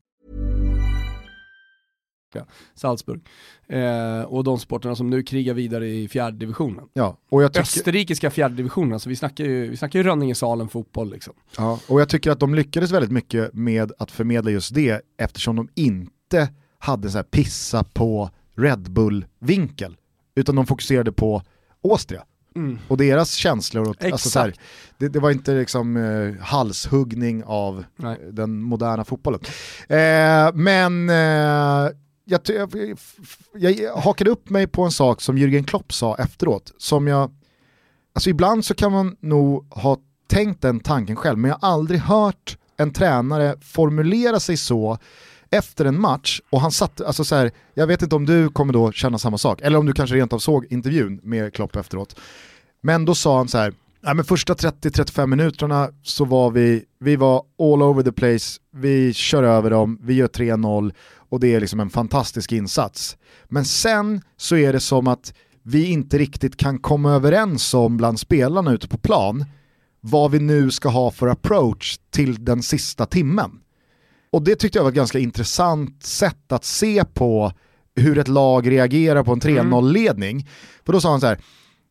Salzburg. Eh, och de sporterna som nu krigar vidare i fjärde divisionen. Ja, och jag tycker... Österrikiska fjärde divisionen, alltså vi snackar ju, vi snackar ju Rönningesalen fotboll liksom. Ja, och jag tycker att de lyckades väldigt mycket med att förmedla just det eftersom de inte hade så här pissa på Red Bull-vinkel, utan de fokuserade på Åstria. Mm. Och deras känslor, och, alltså så här, det, det, var inte liksom eh, halshuggning av Nej. den moderna fotbollen. Eh, men eh, jag, jag, jag hakade upp mig på en sak som Jürgen Klopp sa efteråt, som jag, alltså ibland så kan man nog ha tänkt den tanken själv, men jag har aldrig hört en tränare formulera sig så efter en match och han satt, alltså så här, jag vet inte om du kommer då känna samma sak, eller om du kanske rent av såg intervjun med Klopp efteråt. Men då sa han så här, Nej, men första 30-35 minuterna så var vi, vi var all over the place, vi kör över dem, vi gör 3-0 och det är liksom en fantastisk insats. Men sen så är det som att vi inte riktigt kan komma överens om bland spelarna ute på plan vad vi nu ska ha för approach till den sista timmen. Och det tyckte jag var ett ganska intressant sätt att se på hur ett lag reagerar på en 3-0-ledning. Mm. För då sa han så här,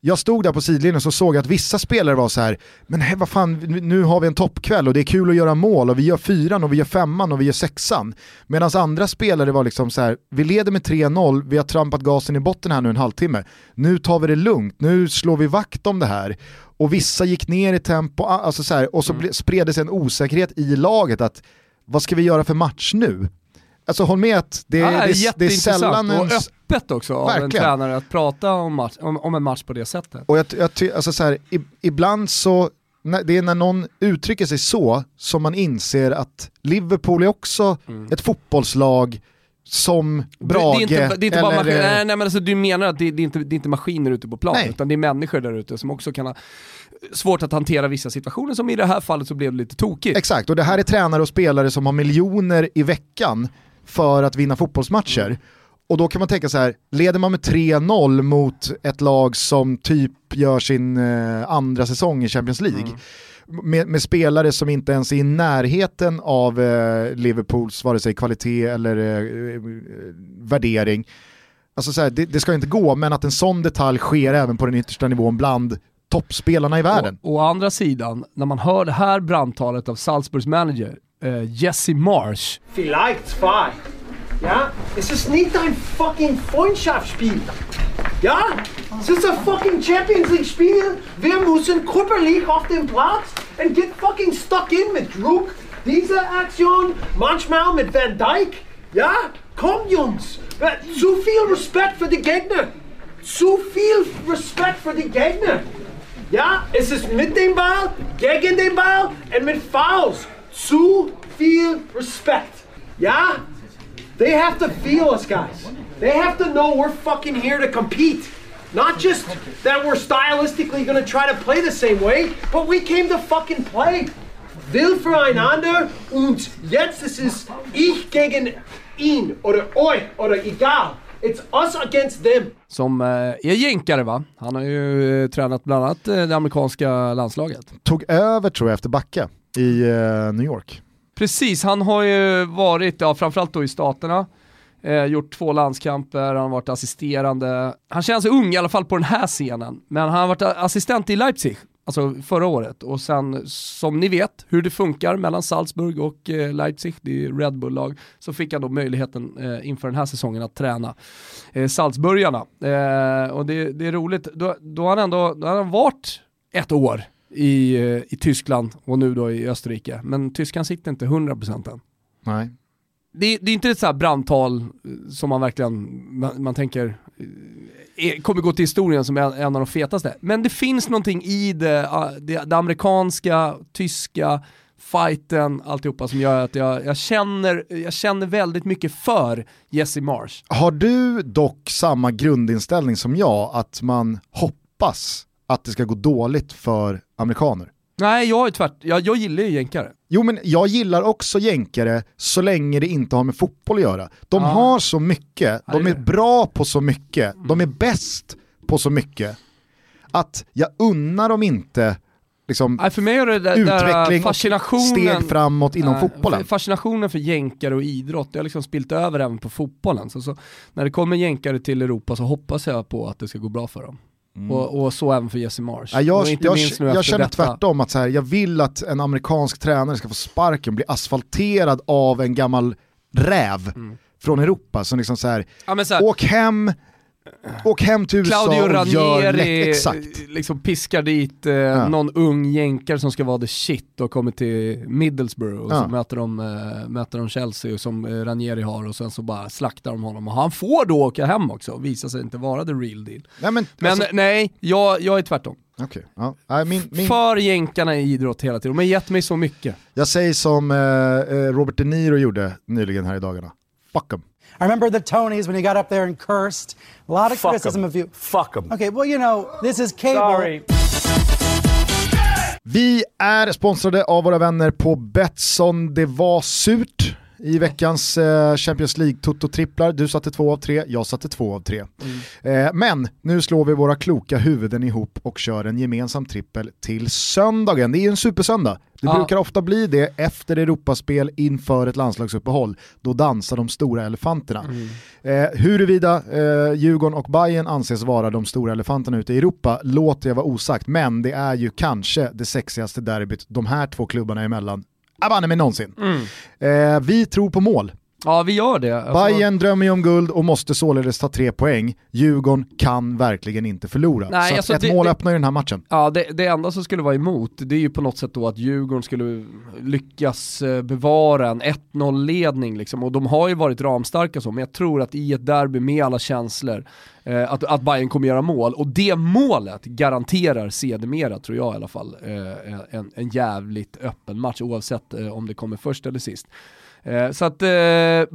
jag stod där på sidlinjen och så såg jag att vissa spelare var så här, men hej, vad fan, nu har vi en toppkväll och det är kul att göra mål och vi gör fyran och vi gör femman och vi gör sexan. Medan andra spelare var liksom så här, vi leder med 3-0, vi har trampat gasen i botten här nu en halvtimme. Nu tar vi det lugnt, nu slår vi vakt om det här. Och vissa gick ner i tempo, alltså så här, och så mm. spred det sig en osäkerhet i laget att vad ska vi göra för match nu? Alltså håll med att det, ja, det, det är sällan. Och öppet också av en tränare att prata om, match, om, om, en match på det sättet. Och jag, jag alltså så här, ibland så, det är när någon uttrycker sig så som man inser att Liverpool är också mm. ett fotbollslag som Brage det är inte, det är inte eller... Bara nej, nej men alltså, du menar att det, det, är inte, det är inte maskiner ute på plan, nej. utan det är människor där ute som också kan ha svårt att hantera vissa situationer, som i det här fallet så blev det lite tokigt. Exakt, och det här är tränare och spelare som har miljoner i veckan för att vinna fotbollsmatcher. Mm. Och då kan man tänka så här, leder man med 3-0 mot ett lag som typ gör sin eh, andra säsong i Champions League, mm. med, med, spelare som inte ens är i närheten av eh, Liverpools vare sig kvalitet eller eh, eh värdering, Alltså så här, det, det, ska inte gå, men att en sån detalj sker även på den yttersta nivån bland toppspelarna i världen. Å, å andra sidan, när man hör det här brandtalet av Salzburgs manager, eh, Jesse Marsh. Vielleicht zwei. Ja? Es ist nicht ein fucking Freundschaftsspiel. Ja? Es ist ein fucking Champions League-Spiel. Wir müssen körperlich auf dem Platz and get fucking stuck in mit Druck. Diese Aktion, manchmal mit Van Dijk. Ja? Komm, Jungs. Zu viel Respekt für die Gegner. Zu viel Respekt für die Gegner. Ja, es ist mit dem Ball, gegen den Ball und mit Fouls. Zu viel Respekt. Ja? They have to feel us, guys. They have to know we're fucking here to compete. Not just that we're stylistically gonna try to play the same way, but we came to fucking play. Will füreinander und jetzt ist es ich gegen ihn oder euch oder egal. It's us against them. Som eh, är jänkare va? Han har ju eh, tränat bland annat eh, det amerikanska landslaget. Tog över tror jag efter Backe i eh, New York. Precis, han har ju varit, ja, framförallt då i Staterna, eh, gjort två landskamper, han har varit assisterande. Han känns ung i alla fall på den här scenen, men han har varit assistent i Leipzig, alltså förra året. Och sen, som ni vet, hur det funkar mellan Salzburg och eh, Leipzig, det är Red Bull-lag, så fick han då möjligheten eh, inför den här säsongen att träna eh, Salzburgarna. Eh, och det, det, är roligt, då, då har han ändå då har han varit ett år i, eh, i Tyskland och nu då i Österrike. Men tyskan sitter inte 100% än. Nej. Det, det är inte ett så här brandtal eh, som man verkligen, man, man tänker, är, kommer gå till historien som en, en av de fetaste. Men det finns någonting i det, det, det amerikanska, tyska, fighten, alltihopa som gör att jag, jag, känner, jag känner väldigt mycket för Jesse Marsh. Har du dock samma grundinställning som jag, att man hoppas att det ska gå dåligt för amerikaner? Nej, jag är tvärt, jag, jag gillar ju jänkare. Jo men jag gillar också jänkare så länge det inte har med fotboll att göra. De Ja. har så mycket, de är bra på så mycket, de är bäst på så mycket. Att jag unnar dem inte liksom, Nej, för mig är det där, utveckling där och steg framåt inom Nej, fotbollen. Fascinationen för jänkare och idrott, det har liksom spilt över även på fotbollen. Så, så, när det kommer jänkare till Europa så hoppas jag på att det ska gå bra för dem. Och, och så även för Jesse Marsh. Ja, jag, jag, minst nu jag känner detta. tvärtom, att så här, jag vill att en amerikansk tränare ska få sparken, bli asfalterad av en gammal räv Mm. från Europa som liksom så här, Ja, så här, åk hem, åk hem till USA Claudio och gör Ranieri exakt. liksom piskar dit eh, någon ung jänkare som ska vara the shit och kommer till Middlesbrough och Ja. så möter de, eh, möter de Chelsea som eh, Ranieri har och sen så bara slaktar de honom och han får då åka hem också och visar sig inte vara the real deal. Nej, men, Men alltså, nej, jag, jag är tvärtom. okej, ja. Nej, min, min, För jänkarna i idrott hela tiden, de har gett mig så mycket. jag säger som eh, eh, Robert De Niro gjorde nyligen här i dagarna, fuck 'em. I remember the Tonys when he got up there and cursed. A lot of Fuck 'em. criticism of you. Fuck them. Okay, well, you know, this is cable. Sorry. Vi är sponsrade av våra vänner på Betsson. Det var surt i veckans eh, Champions League-toto-tripplar. Du satte två av tre, jag satte två av tre. Eh, men nu slår vi våra kloka huvuden ihop och kör en gemensam trippel till söndagen. Det är ju en supersöndag. Det Ja. brukar ofta bli det efter Europaspel inför ett landslagsuppehåll. Då dansar de stora elefanterna. Eh, huruvida eh, Djurgården och Bayern anses vara de stora elefanterna ute i Europa låter jag vara osagt, men det är ju kanske det sexigaste derbyt de här två klubbarna emellan, abanne mig någonsin. Eh, vi tror på mål. Ja, vi gör det. Alltså, Bayern drömmer ju om guld och måste således ta tre poäng. Djurgården kan verkligen inte förlora. Nej, så alltså ett det- mål det- öppnar ju den här matchen. Ja, det, det enda som skulle vara emot, det är ju på något sätt då att Djurgården skulle lyckas eh, bevara en 1-0-ledning liksom. Och de har ju varit ramstarka så, men jag tror att i ett derby med alla känslor, eh, att, att Bayern kommer göra mål. Och det målet garanterar sedermera, tror jag i alla fall, eh, en, en jävligt öppen match oavsett eh, om det kommer först eller sist. Eh, så att eh, eh,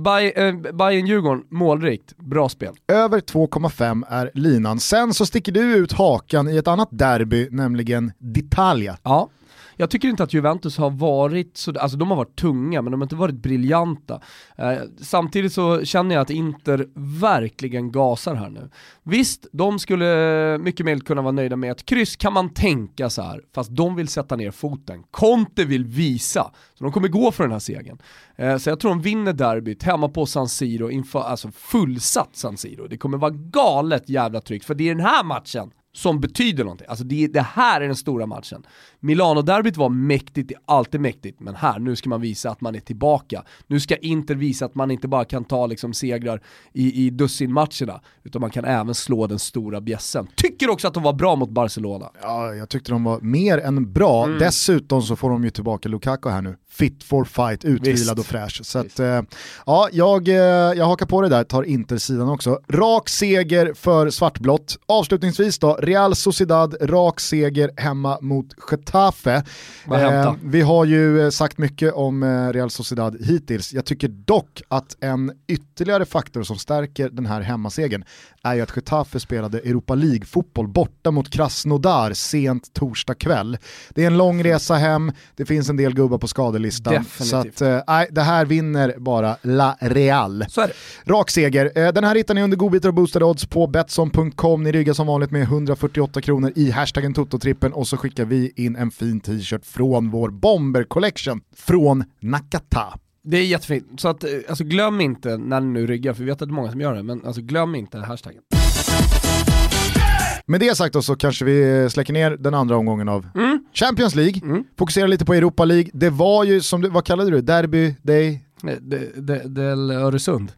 Bayern-Djurgården, målrikt, bra spel. Över 2,5 är linan. Sen så sticker du ut hakan i ett annat derby, nämligen d'Italia. Ja. Jag tycker inte att Juventus har varit så, alltså de har varit tunga men de har inte varit briljanta. Eh, samtidigt så känner jag att Inter verkligen gasar här nu. Visst, de skulle mycket mer kunna vara nöjda med ett kryss kan man tänka så här, fast de vill sätta ner foten. Conte vill visa, så de kommer gå för den här segern. Eh, så jag tror de vinner derbyt hemma på San Siro, inför, alltså fullsatt San Siro. Det kommer vara galet jävla tryck, för det är den här matchen som betyder någonting. Alltså det, det här är den stora matchen. Milano-derbyt var mäktigt, det är alltid mäktigt, men här, nu ska man visa att man är tillbaka. Nu ska Inter visa att man inte bara kan ta liksom segrar i, i dussinmatcherna, utan man kan även slå den stora bjässen. Tycker också att de var bra mot Barcelona. Ja, jag tyckte de var mer än bra. Mm. Dessutom så får de ju tillbaka Lukaku här nu. Fit for fight, utvilad Visst. och fräsch. Så att, eh, ja, jag, eh, jag hakar på det där, tar Inter-sidan också. Rak seger för svartblått. Avslutningsvis då, Real Sociedad, rak seger hemma mot Getafe. Hämta? vi har ju eh, sagt mycket om eh, Real Sociedad hittills. Jag tycker dock att en ytterligare faktor som stärker den här hemmasegern är ju att Getafe spelade Europa League-fotboll borta mot Krasnodar sent torsdag kväll. Det är en lång resa hem, det finns en del gubbar på skadelistan. Definitivt. Så att, eh, det här vinner bara La Real. Rak seger. Eh, Den här hittar ni under godbitar och boostade odds på Betsson.com. Ni ryggar som vanligt med 148 kronor i hashtaggen Tototrippen och så skickar vi in en fin t-shirt från vår Bomber Collection från Nakata. Det är jättefint. Så att, eh, alltså glöm inte när ni nu ryggar, för vi vet att det är många som gör det, men alltså glöm inte hashtaggen. Med det sagt då så kanske vi släcker ner den andra omgången av Champions League. Fokuserar lite på Europa League. Det var ju som du, vad kallade du det? Derby Day? Eh, Det, det, det är Öresund.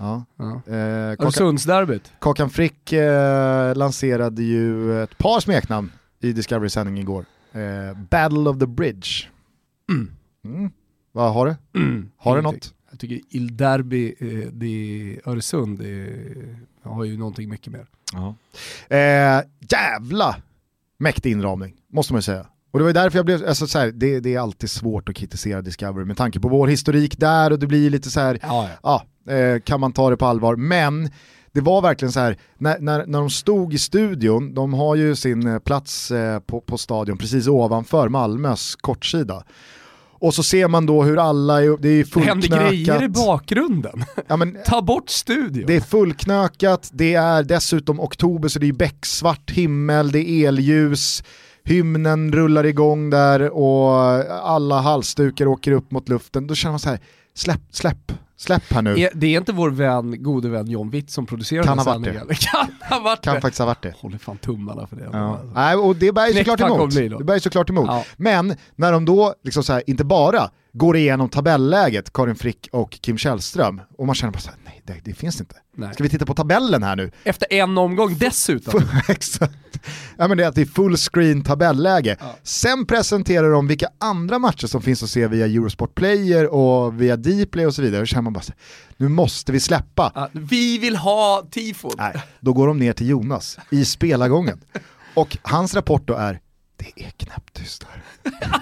Ja. Ja. Eh, Öresundsderbyt. Kakan Frick eh, lanserade ju ett par smeknamn i Discovery-sändning igår. Eh, Battle of the Bridge. Mm. Vad har du? Har du något? Jag tycker Il Derby, eh, Öresund, det är, har ju någonting mycket mer. Eh, jävla mäktig inramning, måste man ju säga. Och det var ju därför jag blev, alltså så här, det, det är alltid svårt att kritisera Discovery med tanke på vår historik där och det blir lite så här, Ja, ja. ja, eh, kan man ta det på allvar? Men det var verkligen så här, när, när, när de stod i studion, de har ju sin eh, plats eh, på, på stadion precis ovanför Malmös kortsida. Och så ser man då hur alla, är, det är Det händer grejer i fullknökat. bakgrunden. Ja, men, Ta bort studion. det är fullknökat, det är dessutom oktober så det är becksvart himmel, det är elljus, hymnen rullar igång där och alla halsdukar åker upp mot luften. Då känner man så här, släpp, släpp, släpp här nu. Det är inte vår vän, gode vän John Witt som producerar Kan den varit sändningen. Kan ha varit Kan det. faktiskt ha varit det. Håller fan tummarna för det. Ja. Nej, och det bär ju såklart emot. Det bär såklart emot. Ja. Men när de då liksom så här, inte bara går igenom tabelläget, Karin Frick och Kim Källström, och man känner bara så här, det, det finns inte. Nej. Ska vi titta på tabellen här nu? Efter en omgång dessutom. Exakt. Ja, men det är att det är full screen tabelläge. Ja. Sen presenterar de vilka andra matcher som finns att se via Eurosport Player och via Dplay och så vidare. Och känner man bara så nu måste vi släppa. Ja, vi vill ha tifon. Nej, då går de ner till Jonas i spelargången. Och hans rapport då är, det är knäpptyst här.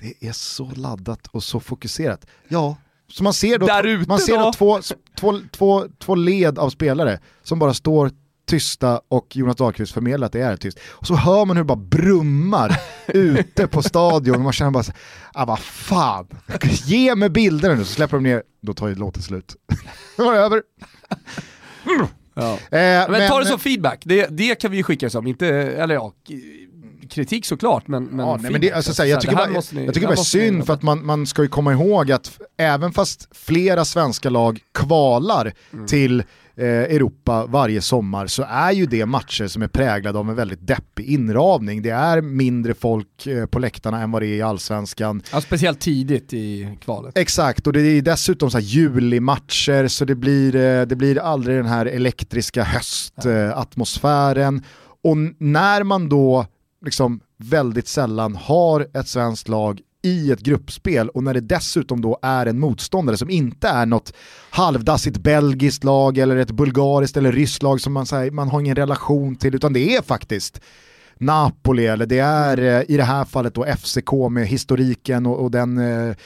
Det är så laddat och så fokuserat. Ja, så man ser då, man ser då då? två, två, två, två led av spelare som bara står tysta och Jonas Dahlqvist förmedlar att det är tyst. Och så hör man hur det bara brummar ute på stadion och man känner bara så, ah vad fan, ge mig bilderna nu så släpper de ner, då tar ju låten slut. Det var över. Ja. Eh, Men, ta det som feedback, det, det kan vi ju skicka som, inte, eller ja, kritik såklart men, men, Ja, nej, men det, alltså, så här, jag tycker bara, ni- jag tycker bara ni synd för att man, man ska ju komma ihåg att även fast flera svenska lag kvalar Mm. till eh, Europa varje sommar så är ju det matcher som är präglade av en väldigt deppig inramning. Det är mindre folk eh, på läktarna än vad det är i allsvenskan. Ja, speciellt tidigt i kvalet. Exakt, och det är dessutom så här julimatcher så det blir, eh, det blir aldrig den här elektriska höstatmosfären. Och när man då liksom väldigt sällan har ett svenskt lag i ett gruppspel och när det dessutom då är en motståndare som inte är något halvdassigt belgiskt lag eller ett bulgariskt eller ryskt lag som man, här, man har ingen relation till utan det är faktiskt Napoli eller det är eh, i det här fallet då FCK med historiken och, och den eh,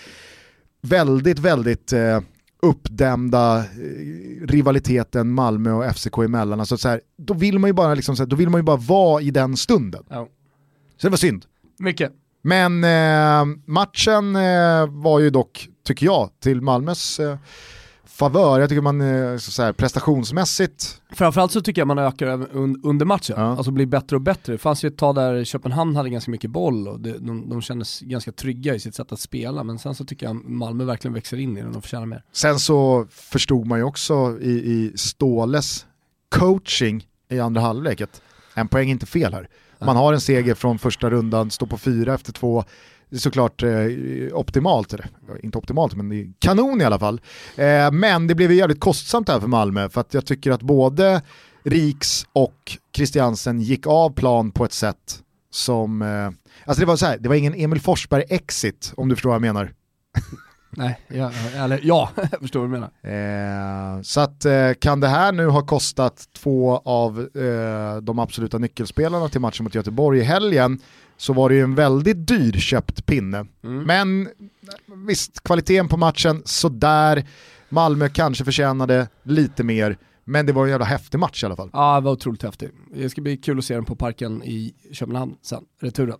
väldigt, väldigt eh, uppdämda eh, rivaliteten Malmö och FCK emellan. Alltså, så här, då, vill man ju bara liksom, så här, då vill man ju bara vara i den stunden. Ja. Så det var synd. Mycket. Men eh, matchen eh, var ju dock, tycker jag, till Malmös eh, favör. Jag tycker man eh, så, här, prestationsmässigt, Framförallt så tycker jag man ökar un- under matchen, Ja. alltså blir bättre och bättre. Det fanns ju ett tag där Köpenhamn hade ganska mycket boll och det, de, de kändes ganska trygga i sitt sätt att spela, men sen så tycker jag Malmö verkligen växer in i den och förtjänar mer. sen så förstod man ju också i, i Ståles coaching i andra halvlek att en poäng är inte fel här. Man har en seger från första rundan, står på fyra efter två, det är såklart eh, optimalt, eller inte optimalt men det är kanon i alla fall. Eh, men det blev ju jävligt kostsamt här för Malmö för att jag tycker att både Riks och Christiansen gick av plan på ett sätt som, eh, alltså det var så här, det var ingen Emil Forsberg-exit om du förstår vad jag menar. Nej, ja, eller ja, jag förstår vad du menar. Eh, så att eh, kan det här nu ha kostat två av eh, de absoluta nyckelspelarna till matchen mot Göteborg i helgen så var det ju en väldigt dyrköpt pinne. Mm. Men visst, kvaliteten på matchen sådär, Malmö kanske förtjänade lite mer, men det var en jävla häftig match i alla fall. Ja, det var otroligt häftig. Det ska bli kul att se den på parken i Köpenhamn sen, returen.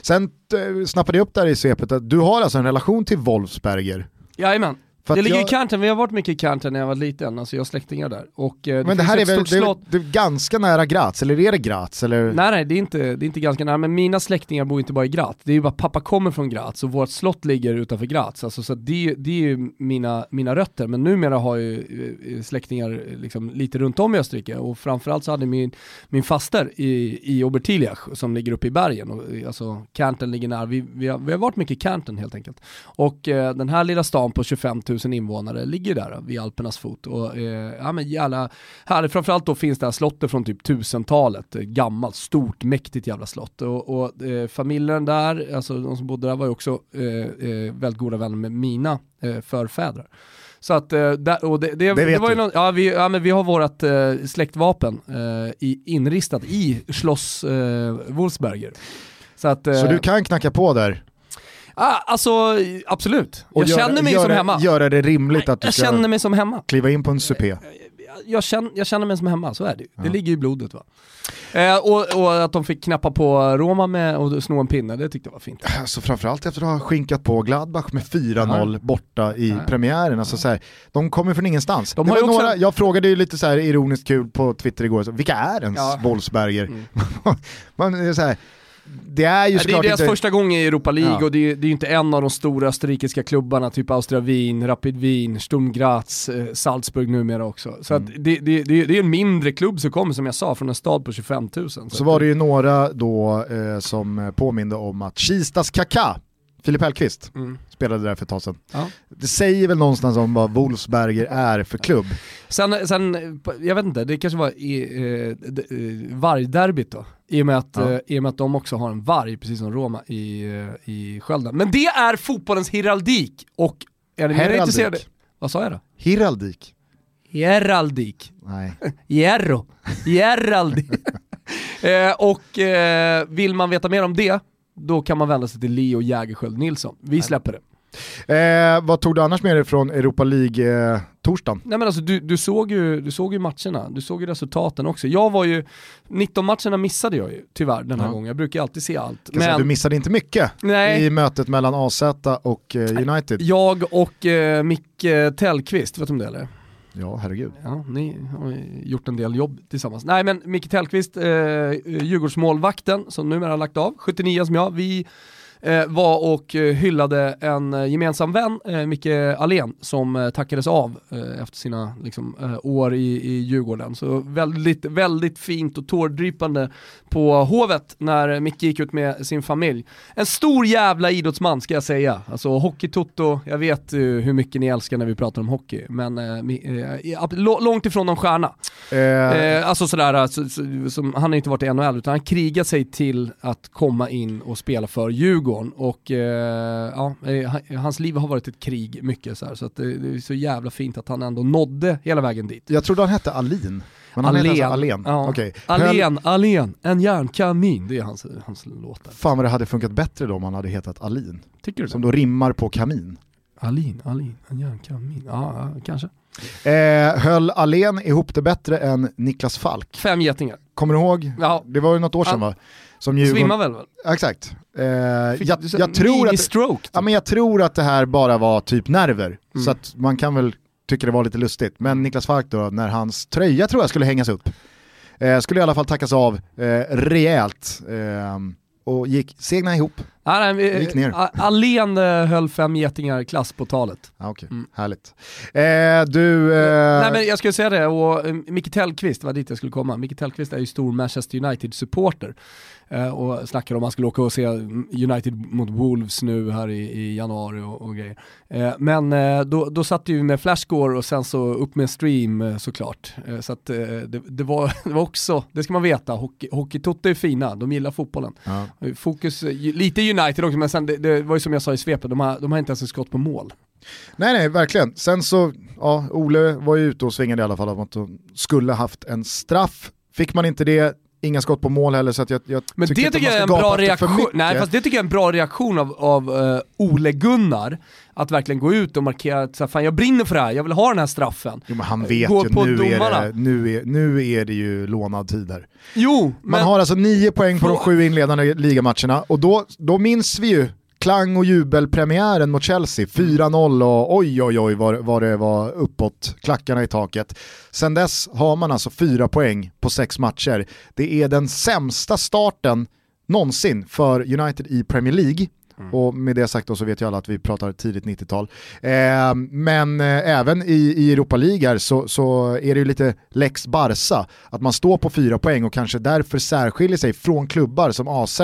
Sen eh, snappade jag upp där i svepet att du har alltså en relation till Wolfsberger. Jajamän. Det ligger jag- i Kanten, vi har varit mycket i Kanten när jag var liten, alltså jag har släktingar där. Och, eh, Men det här är väl det är, det är ganska nära Graz, eller är det Graz? Eller? Nej nej, det är, inte, det är inte ganska nära, men mina släktingar bor inte bara i Graz. Det är ju bara pappa kommer från Graz och vårt slott ligger utanför Graz. Alltså, så det, det är ju mina, mina rötter, men numera har jag ju eh, släktingar eh, liksom lite runt om i Österrike och framförallt så hade min, min faster i, i Obertiliach som ligger uppe i bergen. Och, eh, alltså Kärnten ligger nära, vi, vi, har, vi har varit mycket i Kärnten helt enkelt. Och eh, den här lilla stan på 25 000 invånare ligger där vid Alpernas fot. Och, eh, ja, men jävla, här, framförallt då finns det här slottet från typ 1000-talet, eh, gammalt, stort, mäktigt jävla slott. Och, och eh, familjen där, alltså de som bodde där var ju också eh, eh, väldigt goda vänner med mina eh, förfäder. Så att, där, och det, det, det, vet var ju någon, ja, vi, ja men vi har vårat eh, släktvapen eh, i, inristat i Schloss eh, Wolfsberger. Så, att, eh, Så du kan knacka på där ah, alltså absolut. jag göra, känner mig göra, som hemma. göra det rimligt att du jag ska känner mig som hemma. kliva in på en supé. jag känner, jag känner mig som hemma, så är det ju. Det ligger i blodet va. Eh, och, och att de fick knappa på Roma med och sno en pinne, det tyckte jag var fint. Alltså framförallt efter att ha skinkat på Gladbach med 4-0 borta i Ja. premiären. Alltså så här, de kommer från ingenstans. De också- några, jag frågade ju lite så här ironiskt kul på Twitter igår, så, vilka är ens Ja. Wolfsberger? Mm. Man, så här, det är ju det är deras inte... första gång i Europa League Ja. och det är, det är ju inte en av de stora österrikiska klubbarna, typ Austria Wien, Rapid Wien, Sturm Graz, eh, Salzburg numera också. Så Mm. det, det, det, är en mindre klubb som kommer, som jag sa, från en stad på 25 000. Så, Så var det ju några då eh, som påminde om att Kistas Kaká, Filip Hellqvist, Mm. spelade där för ett tag sedan. Ja. Det säger väl någonstans om vad Wolfsberger är för klubb. Sen, sen, jag vet inte, det kanske var i, eh, eh, vargderbyt då. I och, med att, Ja. eh, I och med att de också har en varg, precis som Roma, i, eh, i Skölden. Men det är fotbollens heraldik! Och är ni Heraldik. intresserade? Vad sa jag då? Hiraldik. Heraldik. Nej. Hierro. Heraldik. eh, och eh, vill man veta mer om det, då kan man vända sig till Leo Jägerskiöld Nilsson. Vi släpper det. Eh, vad tog du annars med dig från Europa League-torsdagen? Nej men alltså du, du, såg ju, du såg ju matcherna, du såg ju resultaten också. Jag var ju, 19 matcherna missade jag ju tyvärr den här Ja. gången, jag brukar alltid se allt. Säga, Du missade inte mycket Nej. i mötet mellan AZ och eh, United. jag och eh, Micke Tellqvist, vet du om det eller? Ja, herregud. Ja, ni har gjort en del jobb tillsammans. Nej men Micke Tellqvist, eh, Djurgårdsmålvakten som numera har lagt av, 79 som jag, vi var och eh, hyllade en eh, gemensam vän, eh, Micke Allén, som eh, tackades av eh, efter sina liksom, eh, år i, i Djurgården. Så väldigt, väldigt fint och tårdrypande på Hovet när Micke gick ut med sin familj. En stor jävla idrottsman ska jag säga. Alltså hockeytoto, jag vet eh, hur mycket ni älskar när vi pratar om hockey, men eh, eh, långt ifrån någon stjärna. Eh, Eh, alltså sådär, så, som, han har inte varit i NHL utan han krigar sig till att komma in och spela för Djurgården och eh, ja, eh, han- hans liv har varit ett krig mycket så, här, så det, är så jävla fint att han ändå nådde hela vägen dit. jag trodde han hette Alin. Men han heter alltså Alén. Ja. Okej. Höll- Alén, Alén, en järnkamin, det är hans, hans låt där. Fan vad det hade funkat bättre då om han hade hetat Alin. Tycker du Som det? då rimmar på kamin. Alin, Alin, en järnkamin, ja, ja kanske. Eh, höll Alén ihop det bättre än Niklas Falk? Fem getingar. Kommer du ihåg? Ja. Det var ju något år sedan va? Som Djurgården... Svimmar väl? väl? Exakt. Eh, jag, jag, tror att, typ. ja, men jag tror att det här bara var typ nerver. Mm. Så att man kan väl tycka det var lite lustigt. Men Niklas Falk då, när hans tröja tror jag skulle hängas upp, eh, skulle i alla fall tackas av eh, rejält. Eh, och gick segna ihop nej, vi, gick ner. Allén höll fem getingar klass på talet. Ah, okay. mm. Härligt. Eh, du... Eh... Nej, men jag skulle säga det, och eh, Micke Tellqvist, var dit jag skulle komma. Micke Tellqvist är ju stor Manchester United-supporter. Eh, och snackade om att man skulle åka och se United mot Wolves nu här i, i januari och, och grejer. Eh, men eh, då, då satt ju med Flashscore och sen så upp med stream såklart. Så att det, det, var, det var också, det ska man veta, hockey, hockeytoto är fina, de gillar fotbollen. Ja. Fokus, lite United också, men sen det, det, var ju som jag sa i svepet, de har, de har inte ens ett skott på mål. Nej nej, verkligen. Sen så, ja, Ole var ju ute och svingade i alla fall om att de skulle haft en straff. Fick man inte det, inga skott på mål heller så jag, jag Men tycker det tycker jag är en bra reaktion, nej fast det tycker jag är en bra reaktion av, av uh, Ole Gunnar, att verkligen gå ut och markera att så här, fan jag brinner för det här, jag vill ha den här straffen. Jo men han vet gå ju, nu är, det, nu, är, nu är det ju lånad tid här. Jo, Man men... har alltså nio poäng på de sju inledande ligamatcherna och då, då minns vi ju klang och jubelpremiären mot Chelsea, 4-0 och oj oj oj vad, vad det var uppåt, klackarna i taket. Sen dess har man alltså fyra poäng på sex matcher. Det är den sämsta starten någonsin för United i Premier League. Mm. Och med det sagt då så vet ju alla att vi pratar tidigt 90-tal. Eh, men eh, även i, i Europa League så, så är det ju lite lex Barca, att man står på fyra poäng och kanske därför särskiljer sig från klubbar som AZ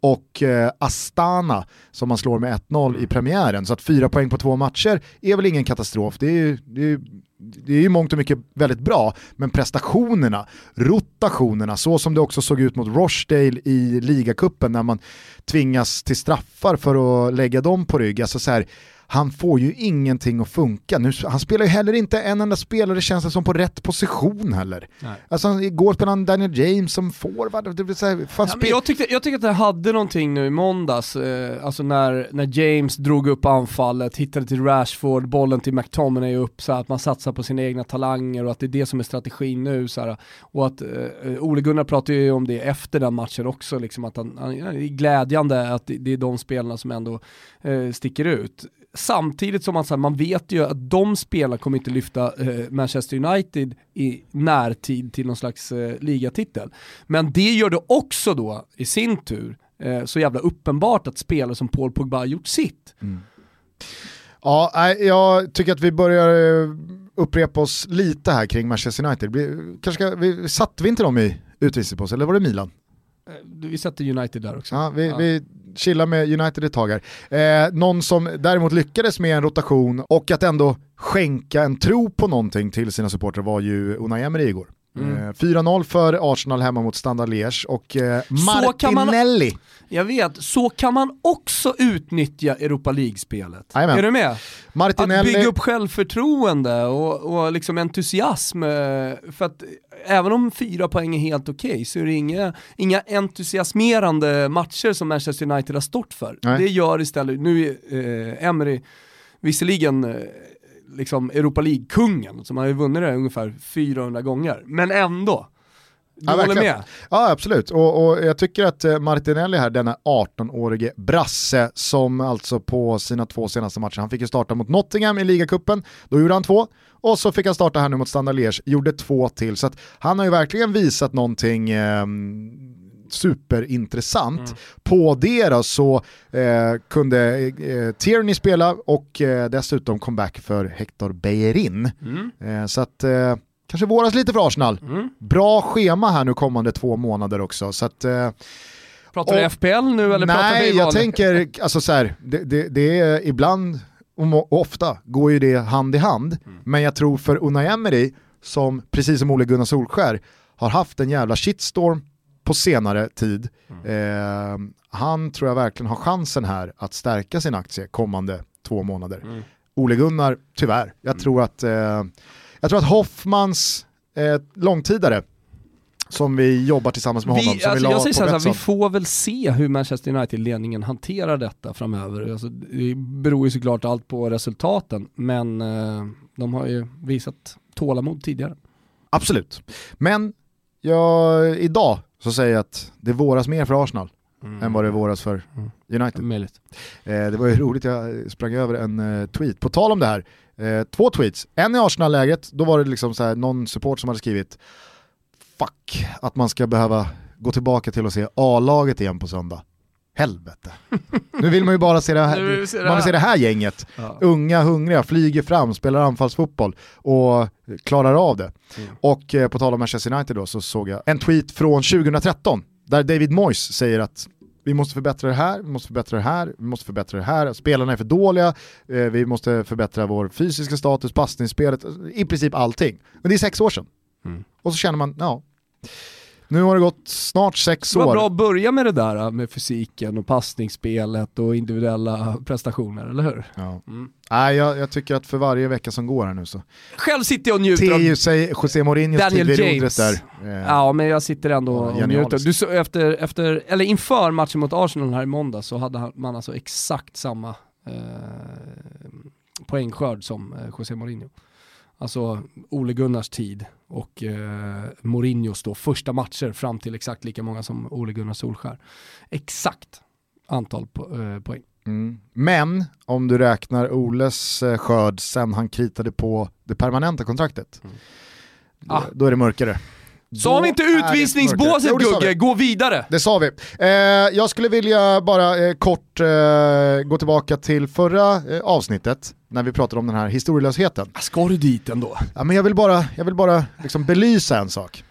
och eh, Astana som man slår med 1-0 i premiären. Så att fyra poäng på två matcher är väl ingen katastrof. Det är ju, det är det är ju mångt och mycket väldigt bra, men prestationerna, rotationerna, så som det också såg ut mot Rochdale i ligacupen när man tvingas till straffar för att lägga dem på rygg. Alltså så här, han får ju ingenting att funka. Nu, han spelar ju heller inte en enda spelare känns det som på rätt position heller. Nej. Alltså igår spelade han Daniel James som forward. Det vill säga, ja, spel... jag, tyckte, jag tyckte att det hade någonting nu i måndags, eh, alltså när, när James drog upp anfallet, hittade till Rashford, bollen till McTominay upp, så att man satsar på sina egna talanger och att det är det som är strategin nu. Så här, och att eh, Ole Gunnar pratade ju om det efter den matchen också, liksom, att han, han, det är glädjande att det, det är de spelarna som ändå eh, sticker ut samtidigt som man, så här, man vet ju att de spelarna kommer inte lyfta eh, Manchester United i närtid till någon slags eh, ligatitel. Men det gör det också då i sin tur eh, så jävla uppenbart att spelare som Paul Pogba har gjort sitt. Mm. Ja, jag tycker att vi börjar eh, upprepa oss lite här kring Manchester United. Kanske ska, vi, satte vi inte dem i utvisningspåse, eller var det Milan? Eh, vi sätter United där också. Ja, vi, ja. vi Chilla med United ett tag här. Eh, någon som däremot lyckades med en rotation och att ändå skänka en tro på någonting till sina supportrar var ju Unai Emery igår. Mm. 4-0 eh, för Arsenal hemma mot Standard Liège och eh, Martinelli. Man, jag vet, så kan man också utnyttja Europa League-spelet. Är du med? Martinelli. Att bygga upp självförtroende och, och liksom entusiasm. Eh, för att även om fyra poäng är helt okej okay, så är det inga, inga entusiasmerande matcher som Manchester United har stått för. Nej. Det gör istället, nu är eh, Emery visserligen eh, liksom Europa League-kungen, som har ju vunnit det ungefär 400 gånger, men ändå. Du ja, håller verkligen. med? Ja absolut, och, och, jag tycker att eh, Martinelli här, denna 18-årige brasse som alltså på sina två senaste matcher, han fick ju starta mot Nottingham i ligacupen, då gjorde han två, och så fick han starta här nu mot Standard Liège, gjorde två till, så att han har ju verkligen visat någonting eh, superintressant. Mm. På det då så eh, kunde eh, Tierney spela och eh, dessutom comeback för Hector Bellerin. Mm. Eh, så att eh, kanske våras lite för Arsenal. Mm. Bra schema här nu kommande två månader också. Så att, eh, Pratar du FPL nu eller nej, pratar vi jag tänker, alltså så här, det, det, det, är ibland och ofta går ju det hand i hand, mm. men jag tror för Unai Emery, som precis som Ole Gunnar Solskär har haft en jävla shitstorm på senare tid. Mm. Eh, han tror jag verkligen har chansen här att stärka sin aktie kommande två månader. Mm. Ole Gunnar, tyvärr. Jag, mm. tror, att, eh, jag tror att Hoffmans eh, långtidare som vi jobbar tillsammans med vi, honom. Som alltså, vi jag säger så här, vi får väl se hur Manchester United-ledningen hanterar detta framöver. Alltså, det beror ju såklart allt på resultaten, men eh, de har ju visat tålamod tidigare. Absolut, men jag, idag så säger jag att det våras mer för Arsenal mm. än vad det våras för mm. United. Eh, det var ju roligt, jag sprang över en eh, tweet. På tal om det här, eh, två tweets. En i Arsenal-läget, då var det liksom så här, någon support som hade skrivit fuck att man ska behöva gå tillbaka till att se A-laget igen på söndag. Helvete. Nu vill man ju bara se det här, vill vi se det man vill här. se det här gänget. Ja. Unga, hungriga, flyger fram, spelar anfallsfotboll och klarar av det. Mm. Och eh, på tal om Manchester United då så såg jag en tweet från 2013 där David Moyes säger att vi måste förbättra det här, vi måste förbättra det här, vi måste förbättra det här, spelarna är för dåliga, eh, vi måste förbättra vår fysiska status, passningsspelet, i princip allting. Men det är sex år sedan. Mm. Och så känner man, ja, nu har det gått snart sex Det var år. bra att börja med det där med fysiken och passningsspelet och individuella prestationer, eller hur? Ja. Mm. Nej, jag, jag tycker att för varje vecka som går här nu så Själv sitter jag och njuter ter av sig José Mourinhos Daniel tid vid James. där. Eh, Ja men jag sitter ändå och genialiskt. njuter. Du, så, efter, efter, eller inför matchen mot Arsenal här i måndag så hade man alltså exakt samma eh, poängskörd som eh, José Mourinho. Alltså Ole Gunnars tid och eh, Mourinhos då första matcher fram till exakt lika många som Ole Gunnar Solskär. Exakt antal po- eh, poäng. Mm. Men om du räknar Oles eh, skörd sen han kritade på det permanenta kontraktet, då, Ah. då är det mörkare. Sa vi inte utvisningsbåset Jo, Gugge? Gå vidare! Det sa vi. Eh, jag skulle vilja bara eh, kort eh, gå tillbaka till förra eh, avsnittet när vi pratade om den här historielösheten. Ska du dit ändå? Ja, men jag vill bara, jag vill bara liksom belysa en sak.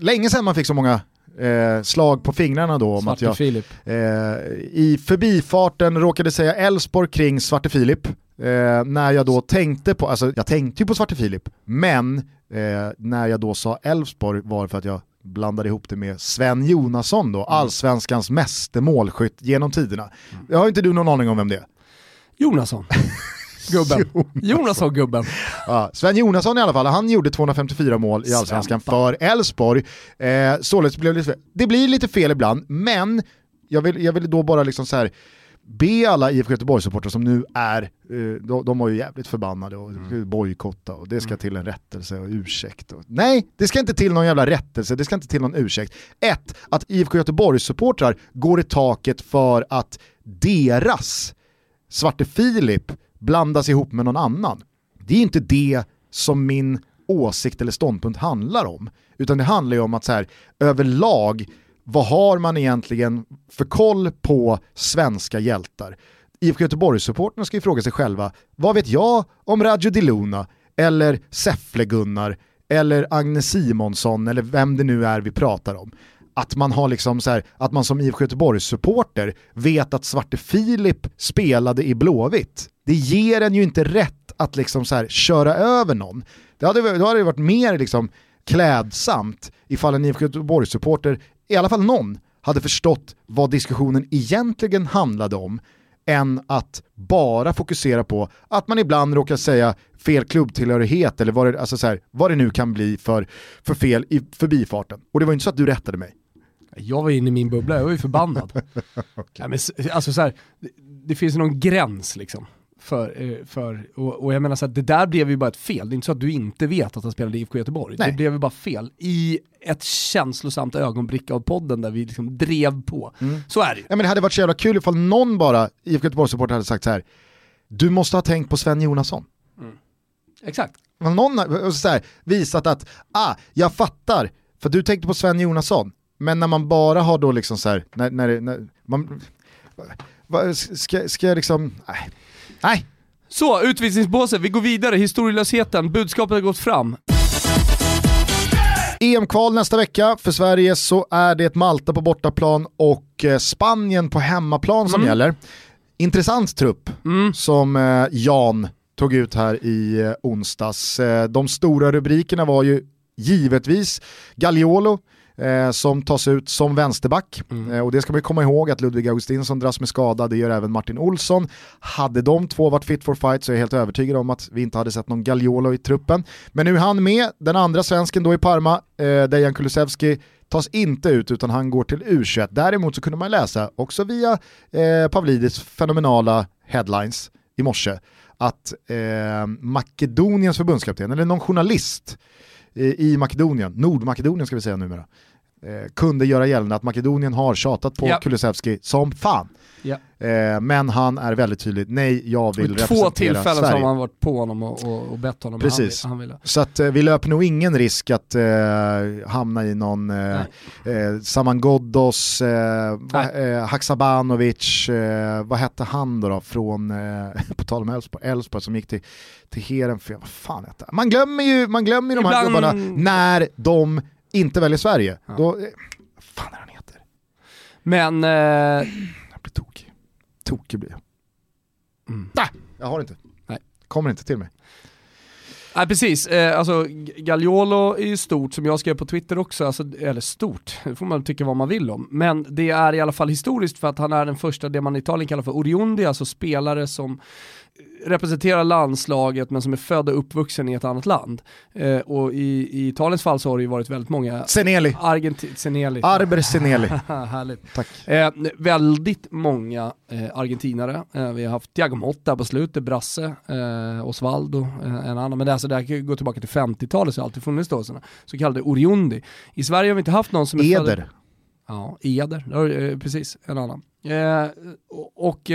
Länge sedan man fick så många eh, slag på fingrarna då om Svarte att jag eh, i förbifarten råkade säga Elfsborg kring Svarte Filip. Eh, när jag då tänkte på, alltså jag tänkte ju på Svarte Filip, men eh, när jag då sa Elfsborg var för att jag blandade ihop det med Sven Jonasson då, allsvenskans meste målskytt genom tiderna. Jag har inte du någon aning om vem det är? Jonasson. Gubben. Jonasson gubben. Ja, Sven Jonasson i alla fall, han gjorde 254 mål i Allsvenskan för Elfsborg. Eh, således blev det, det blir lite fel ibland, men jag vill, jag vill då bara liksom så här be alla IFK Göteborg-supportrar som nu är, eh, de, de var ju jävligt förbannade och mm. bojkotta och det ska till en rättelse och ursäkt. Och, nej, det ska inte till någon jävla rättelse, det ska inte till någon ursäkt. Ett, att IFK Göteborg-supportrar går i taket för att deras Svarte Filip blandas ihop med någon annan. Det är inte det som min åsikt eller ståndpunkt handlar om. Utan det handlar ju om att så här, överlag, vad har man egentligen för koll på svenska hjältar? IFK Göteborg-supporterna ska ju fråga sig själva, vad vet jag om Radjo Di Luna eller Säffle-Gunnar eller Agnes Simonsson eller vem det nu är vi pratar om? Att man har liksom så här, att man som IFK Göteborg-supporter vet att Svarte Filip spelade i Blåvitt. Det ger en ju inte rätt att liksom så här köra över någon. Det hade, då hade det varit mer liksom klädsamt ifall en IFK Göteborg-supporter, i alla fall någon, hade förstått vad diskussionen egentligen handlade om än att bara fokusera på att man ibland råkar säga fel klubbtillhörighet eller vad det, alltså så här, vad det nu kan bli för, för fel i förbifarten. Och det var inte så att du rättade mig. Jag var inne i min bubbla, jag var ju förbannad. Nej, men, alltså så här, det, det finns någon gräns liksom. För, eh, för, och, och jag menar så att det där blev ju bara ett fel, det är inte så att du inte vet att han spelade i IFK Göteborg. Nej. Det blev ju bara fel i ett känslosamt ögonblick av podden där vi liksom drev på. Så är det ju. Ja, men det hade varit så jävla kul ifall någon bara, IFK Göteborg-supporter hade sagt så här. du måste ha tänkt på Sven Jonasson. Exakt. Ifall Någon har så här, visat att, ah, jag fattar, för du tänkte på Sven Jonasson. Men när man bara har då liksom så här, när, när, när man, va, ska, ska jag liksom, nej. Nej. Så, utvisningsbåset, vi går vidare, historielösheten, budskapet har gått fram. EM-kval nästa vecka. För Sverige så är det Malta på bortaplan och eh, Spanien på hemmaplan som gäller. Intressant trupp som eh, Jan tog ut här i eh, onsdags. De stora rubrikerna var ju givetvis Gagliolo, eh, som tas ut som vänsterback. Eh, och det ska man ju komma ihåg att Ludvig Augustinsson dras med skada, det gör även Martin Olsson. Hade de två varit fit for fight så är jag helt övertygad om att vi inte hade sett någon Gagliolo i truppen. Men nu är han med, den andra svensken då i Parma, eh, Dejan Kulusevski, tas inte ut utan han går till U21. Däremot så kunde man läsa, också via eh, Pavlidis fenomenala headlines i morse, att eh, Makedoniens förbundskapten, eller någon journalist i Makedonien, Nordmakedonien ska vi säga numera, eh, kunde göra gällande att Makedonien har tjatat på Ja. Kulusevski som fan. Ja. Eh, men han är väldigt tydlig, nej jag vill Vid två representera tillfällen så har Sverige. man varit på honom och, och, och bett honom. Precis. Han, vill- han ville. Så att eh, vi löper nog ingen risk att eh, hamna i någon eh, eh, Saman Ghoddos, eh, Haksabanovic, vad hette han då, då från, på tal om Elfsborg, som gick till, till Heerenveen, vad fan hette han? Man glömmer ju, man glömmer ju de här Ibland- gubbarna när de inte väljer Sverige. Då, eh, fan är han heter? Men... Eh, Jag blir tokig. Tokig blir jag. Mm. Nej, jag har inte. Nej. Kommer inte till mig. Nej precis, eh, alltså Gagliolo är ju stort som jag skrev på Twitter också, alltså, eller stort, det får man tycka vad man vill om. Men det är i alla fall historiskt för att han är den första, det man i Italien kallar för oriondi, alltså spelare som representerar landslaget men som är född och uppvuxen i ett annat land. Eh, och i, i Italiens fall så har det ju varit väldigt många Seneli. Argenti- Seneli. Arber Seneli. Härligt. Tack. Eh, väldigt många eh, argentinare. Eh, vi har haft Thiago Motta på slutet, Brasse, eh, Osvaldo, eh, en annan. Men det, alltså, det här går tillbaka till 50-talet så har det alltid funnits då sådana så kallade oriondi. I Sverige har vi inte haft någon som är född- Eder. Ja, Eder, precis, en annan. Och,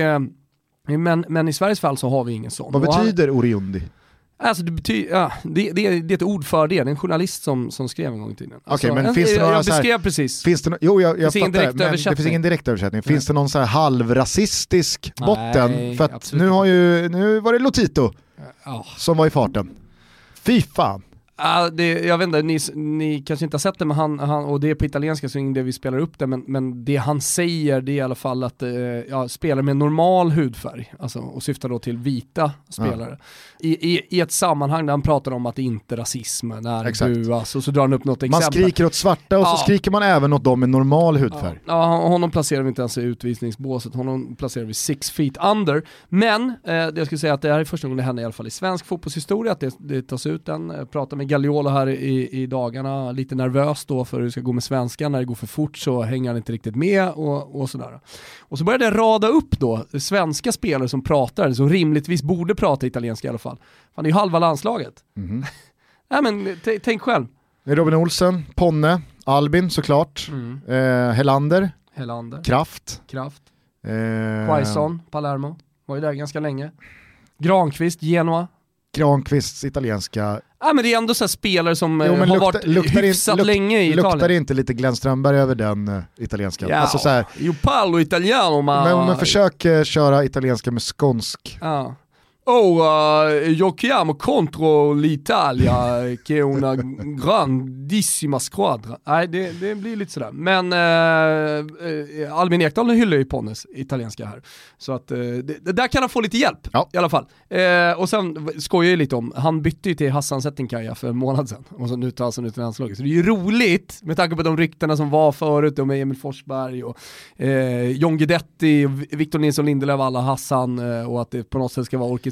men, men i Sveriges fall så har vi ingen sån. Vad Och han- betyder Oriundi? Alltså det, betyder, ja, det, det, är- det är ett ord för det, det är en journalist som, som skrev en gång i tiden. Okej, Alltså, men en- finns det några jag så här- beskrev precis. Finns det, no jo, jag, jag Finns fattar, men det finns ingen direkt översättning. Finns det någon så här halvrasistisk Nej, botten? För att nu, har ju, nu var det Lotito Ja. som var i farten. Fy fan. Ja, det, jag vet inte, ni, ni kanske inte har sett det, men han, han, och det är på italienska så det vi spelar upp det, men, men det han säger det är i alla fall att eh, ja, spelare med normal hudfärg, alltså, och syftar då till vita spelare, i, i, i ett sammanhang där han pratar om att inte rasismen är Exakt. buas, och så drar han upp något Man exempel. skriker åt svarta och så Ja. skriker man även åt dem med normal hudfärg. Ja, honom placerar vi inte ens i utvisningsbåset, honom placerar vi six feet under. Men eh, det jag skulle säga att det här är första gången det händer i alla fall i svensk fotbollshistoria, att det, det tas ut en, jag pratade med Gagliolo här i, i dagarna, lite nervös då för hur det ska gå med svenskan, när det går för fort så hänger han inte riktigt med och, och sådär. Och så började jag rada upp då svenska spelare som pratar, som rimligtvis borde prata italienska i alla fall. Det är ju halva landslaget. Mhm. Nej men tänk själv. Robin Olsen, Ponne, Albin såklart, Mm. eh, Helander, Helander, Kraft. Kraft, Eh, Quaison, Palermo, var ju där ganska länge. Granqvist, Genoa. Granqvists italienska. Ja men det är ändå så här spelare som Jo, eh, har luktar- varit luktar in- hyfsat luk- länge i Luktar Italien. det inte lite Glenn Strömberg över den uh, italienskan? Ja, Alltså så här, io italiano ma... men, men försök eh, köra italienska med skånsk. Ja. Oh, uh, io chiamo contro l'Italia che è una grandissima squadra. Nej, det, det blir lite sådär. Men uh, uh, Albin Ekdal hyllar ju Ponnes italienska här. Så att uh, det, där kan han få lite hjälp Ja. i alla fall. Eh, och sen skojar jag ju lite om, han bytte ju till Hassan Settinkaya för en månad sedan. Och så nu tar han ut landslaget. Så det är ju roligt med tanke på de ryktena som var förut med Emil Forsberg och eh, John Guidetti, Victor Nilsson Lindelöf, alla Hassan eh, och att det på något sätt ska vara orkestrerat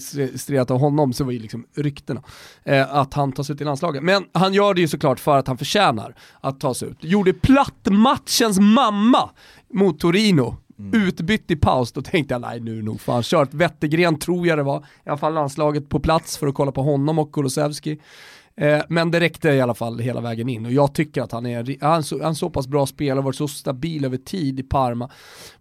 av honom så var ju liksom ryktena. Eh, att han tas ut i landslaget. Men han gör det ju såklart för att han förtjänar att tas ut. Gjorde platt matchens mamma mot Torino. Utbytt i paus, då tänkte jag nej nu är det nog fan kört. Wettergren tror jag det var, i alla fall landslaget på plats för att kolla på honom och Kulusevski. Eh, men det räckte i alla fall hela vägen in och jag tycker att han är han så, han en så pass bra spelare, varit så stabil över tid i Parma.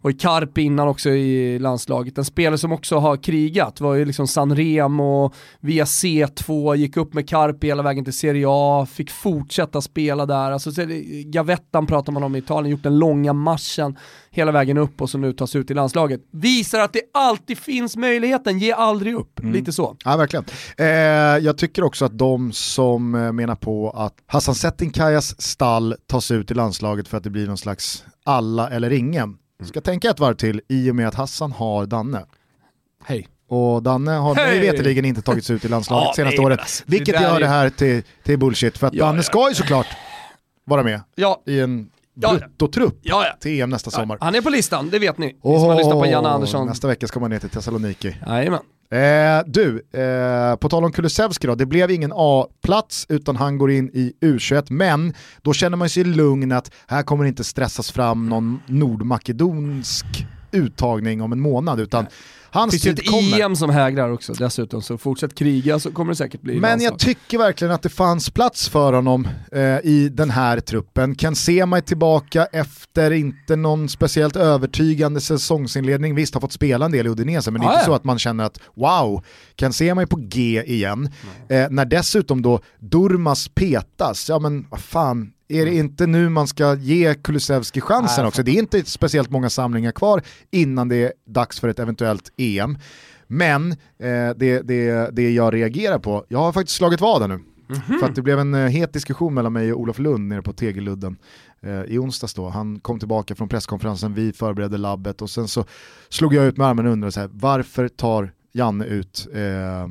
Var i Carpi innan också i landslaget. En spelare som också har krigat, var ju liksom Sanremo, via C2, gick upp med Carpi hela vägen till Serie A, fick fortsätta spela där. Alltså, Gavettan pratar man om i Italien, gjort den långa marschen hela vägen upp och så nu tas ut i landslaget. Visar att det alltid finns möjligheten, ge aldrig upp. Lite så. Ja, verkligen. Eh, jag tycker också att de som eh, menar på att Hassan Settinkajas stall tas ut i landslaget för att det blir någon slags alla eller ingen, ska tänka ett varv till i och med att Hassan har Danne. Hej. Och Danne har mig Hej! veterligen inte tagits ut i landslaget Ja, senaste nej, året. alltså, det vilket där gör är- det här till, till bullshit. För att Ja, Danne ja. ska ju såklart vara med Ja, i en. Bruttotrupp ja, ja. till EM nästa sommar. Han är på listan, det vet ni. Ni som har lyssnat på Janne Andersson. Nästa vecka ska man ner till Thessaloniki. Jajamän. Eh, du, eh, på tal om Kulusevski då, det blev ingen A-plats utan han går in i U21, men då känner man sig lugn att här kommer det inte stressas fram någon nordmakedonsk uttagning om en månad, utan Hans Det finns ju tid ett kommer. EM som hägrar också dessutom, så fortsätt kriga så kommer det säkert bli Men jag tycker verkligen att det fanns plats för honom eh, i den här truppen. Ken Sema är tillbaka efter inte någon speciellt övertygande säsongsinledning. Visst, har fått spela en del i Udinese, men det är inte ja. så att man känner att wow, Ken Sema är på G igen. Eh, när dessutom då Durmas petas, ja men vad fan, är det inte nu man ska ge Kulusevski chansen Nej, också? Det är inte speciellt många samlingar kvar innan det är dags för ett eventuellt EM. Men eh, det, det, det jag reagerar på, jag har faktiskt slagit vad här nu. För att det blev en eh, het diskussion mellan mig och Olof Lund nere på Tegelludden eh, i onsdags då. Han kom tillbaka från presskonferensen, vi förberedde labbet och sen så slog jag ut med armen och så här, varför tar Janne ut eh,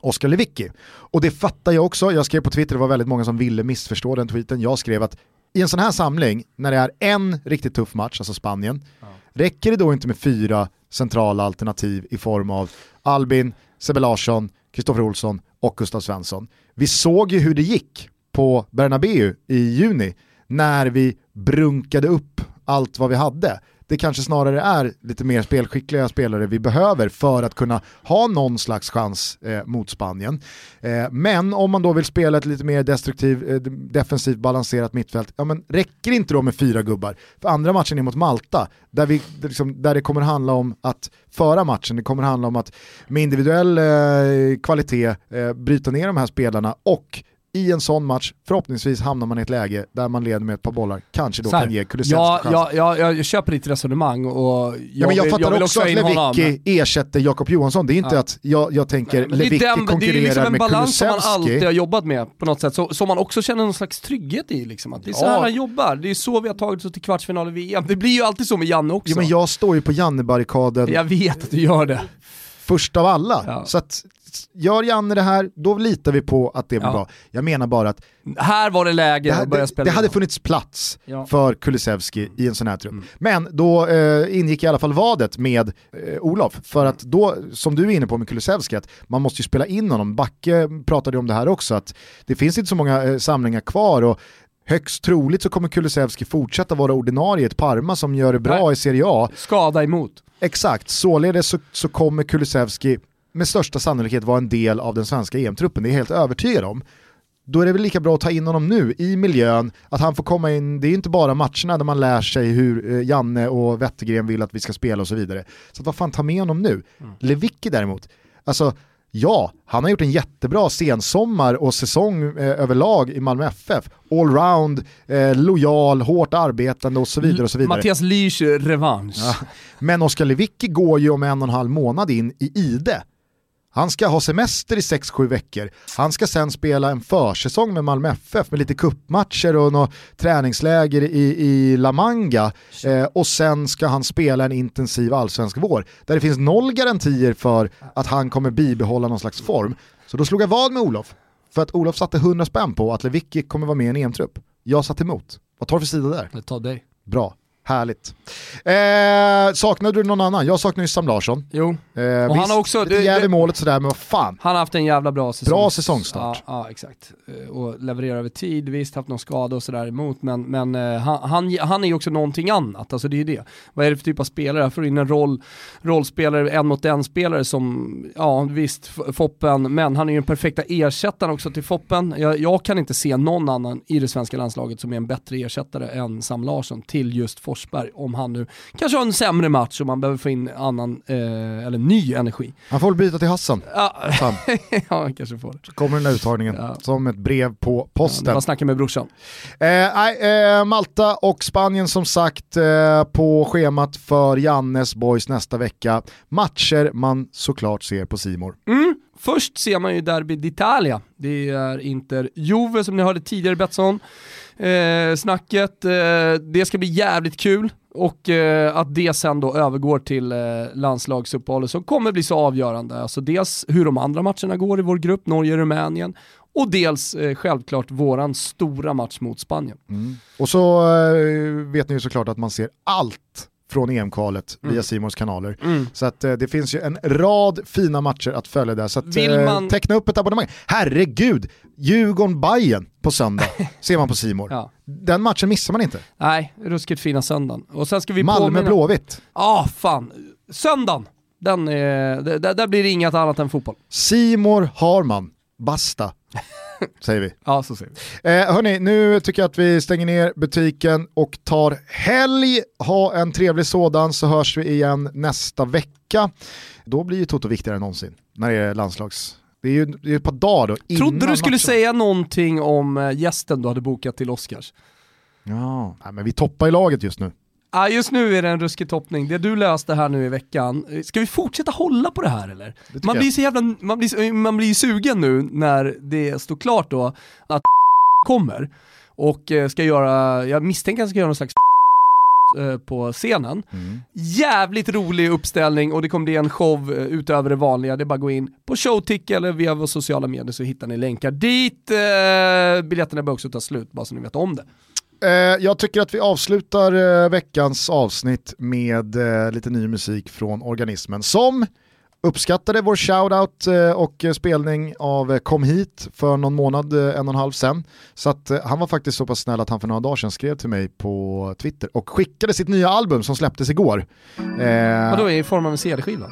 Oskar Lewicki? Och det fattar jag också, jag skrev på Twitter, det var väldigt många som ville missförstå den tweeten, jag skrev att i en sån här samling, när det är en riktigt tuff match, alltså Spanien, räcker det då inte med fyra centrala alternativ i form av Albin, Sebbe Larsson, Kristoffer Olsson och Gustav Svensson? Vi såg ju hur det gick på Bernabéu i juni när vi brunkade upp allt vad vi hade. Det kanske snarare är lite mer spelskickliga spelare vi behöver för att kunna ha någon slags chans eh, mot Spanien. Eh, men om man då vill spela ett lite mer destruktiv, eh, defensivt balanserat mittfält, ja men räcker inte då med fyra gubbar? För andra matchen är mot Malta, där, vi, det liksom, där det kommer handla om att föra matchen, det kommer handla om att med individuell eh, kvalitet eh, bryta ner de här spelarna och i en sån match, förhoppningsvis hamnar man i ett läge där man leder med ett par bollar, kanske då kan ge Kulusevski ja, chans. ja, ja, jag köper ditt resonemang och jag, Ja, men jag vill, fattar jag vill också in att. Lewicki ersätter Jakob Johansson, det är inte Ja. att jag, jag tänker Men det, är Lewicki den, det är konkurrerar liksom en med balans som man alltid har Kulusevski. jobbat med på något sätt, så, som man också känner någon slags trygghet i. Liksom. Att det är så Ja. här han jobbar, det är så vi har tagit oss till kvartsfinal i VM. Det blir ju alltid så med Janne också. Jo, men jag står ju på Janne-barrikaden Jag vet att du gör det. först av alla. Ja. Så att, gör Janne det här, då litar vi på att det blir Ja. bra. Jag menar bara att Här var det läge det, att hade- börja det, spela det hade in. funnits plats Ja. för Kulusevski i en sån här trupp. Mm. Men då eh, ingick i alla fall vadet med eh, Olof, för att då, som du är inne på med Kulusevski, att man måste ju spela in honom. Backe pratade om det här också, att det finns inte så många eh, samlingar kvar och högst troligt så kommer Kulusevski fortsätta vara ordinarie i ett Parma som gör det bra Nej. i Serie A. Skada emot. Exakt, således så, så kommer Kulusevski med största sannolikhet vara en del av den svenska EM-truppen, det är jag helt övertygad om. Då är det väl lika bra att ta in honom nu i miljön, att han får komma in, det är ju inte bara matcherna där man lär sig hur eh, Janne och Wettergren vill att vi ska spela och så vidare. Så att vad fan, ta med honom nu. Lewicki däremot, alltså ja, han har gjort en jättebra sensommar och säsong eh, överlag i Malmö FF. Allround, eh, lojal, hårt arbetande och så vidare och så vidare. Mattias Lich revansch. Ja. Men Oskar Lewicki går ju om en och en halv månad in i IDE. Han ska ha semester i 6-7 veckor. Han ska sen spela en försäsong med Malmö FF med lite kuppmatcher och något träningsläger i, i La Manga. Eh, och sen ska han spela en intensiv allsvensk vår. Där det finns noll garantier för att han kommer bibehålla någon slags form. Så då slog jag vad med Olof. För att Olof satte 100 spänn på att Lewicki kommer vara med i en EM-trupp. Jag satt emot. Vad tar du för sida där? Det tar dig. Bra, härligt. Eh, saknade du någon annan? Jag saknar ju Sam Larsson. Jo, Eh, Och han har också- lite det- jäv i det- målet sådär, men vad fan. han har haft en jävla bra säsong. Bra säsongstart. Ja, ja exakt. Eh, Och levererar över tid, visst haft någon skada och sådär emot, men, men eh, han, han, han är ju också någonting annat, alltså det är ju det. Vad är det för typ av spelare? Jag får in en roll, rollspelare, en mot en spelare som, ja visst, Foppen, men han är ju den perfekta ersättaren också till Foppen. Jag, jag kan inte se någon annan i det svenska landslaget som är en bättre ersättare än Sam Larsson till just Forsberg, om han nu kanske har en sämre match och man behöver få in annan, eh, eller ny energi. Han får väl byta till Hassan. Ja, Sam. ja han kanske får det. Så kommer den där uttagningen Ja. som ett brev på Ja, posten. det var snacket med brorsan. Eh, eh, Malta och Spanien som sagt eh, på schemat för Jannes boys nästa vecka. Matcher man såklart ser på Simor. Mm. Först ser man ju Derby d'Italia. Det är Inter Juve som ni hörde tidigare i Betsson-snacket. Eh, eh, det ska bli jävligt kul och eh, att det sen då övergår till eh, landslagsuppehållet som kommer bli så avgörande. Alltså dels hur de andra matcherna går i vår grupp, Norge-Rumänien, och dels eh, självklart våran stora match mot Spanien. Mm. Och så eh, vet ni ju såklart att man ser allt från EM-kvalet Mm. via Simons kanaler. Så att eh, det finns ju en rad fina matcher att följa där. Så att, eh, man- teckna upp ett abonnemang. Herregud, djurgården bayern på söndag ser man på Simor. Ja. Den matchen missar man inte. Nej, ruskigt fina söndagen. Och sen ska vi Malmö påminna... Blåvitt. Ja, ah, fan. Söndagen! Den är, det, där, där blir det inget annat än fotboll. Simor har man, basta. säger vi. Ja, så säger vi. Eh, hörni, nu tycker jag att vi stänger ner butiken och tar helg. Ha en trevlig sådan så hörs vi igen nästa vecka. Då blir ju Toto viktigare än någonsin när det är landslags... Det är ju det är ett par dagar då innan Trodde du skulle matchen. säga någonting om eh, gästen du hade bokat till Oscars? Ja, nej, men vi toppar i laget just nu. Ah, just nu är det en ruskig toppning. Det du löste här nu i veckan, ska vi fortsätta hålla på det här eller? tycker Man blir så jävla, man blir, man blir sugen nu när det står klart då att kommer och eh, ska göra, jag misstänker att han ska göra någon slags eh, på scenen. Mm. Jävligt rolig uppställning och det kommer bli en show eh, utöver det vanliga. Det är bara att gå in på Showtick eller via våra sociala medier så hittar ni länkar dit. Biljetterna bör också ta slut, bara så ni vet om det. Eh, jag tycker att vi avslutar eh, veckans avsnitt med eh, lite ny musik från Organismen som uppskattade vår shoutout och spelning av Kom hit för någon månad, en och en halv sen. Så att han var faktiskt så pass snäll att han för några dagar sedan skrev till mig på Twitter och skickade sitt nya album som släpptes igår. Vadå, i form av en CD-skiva?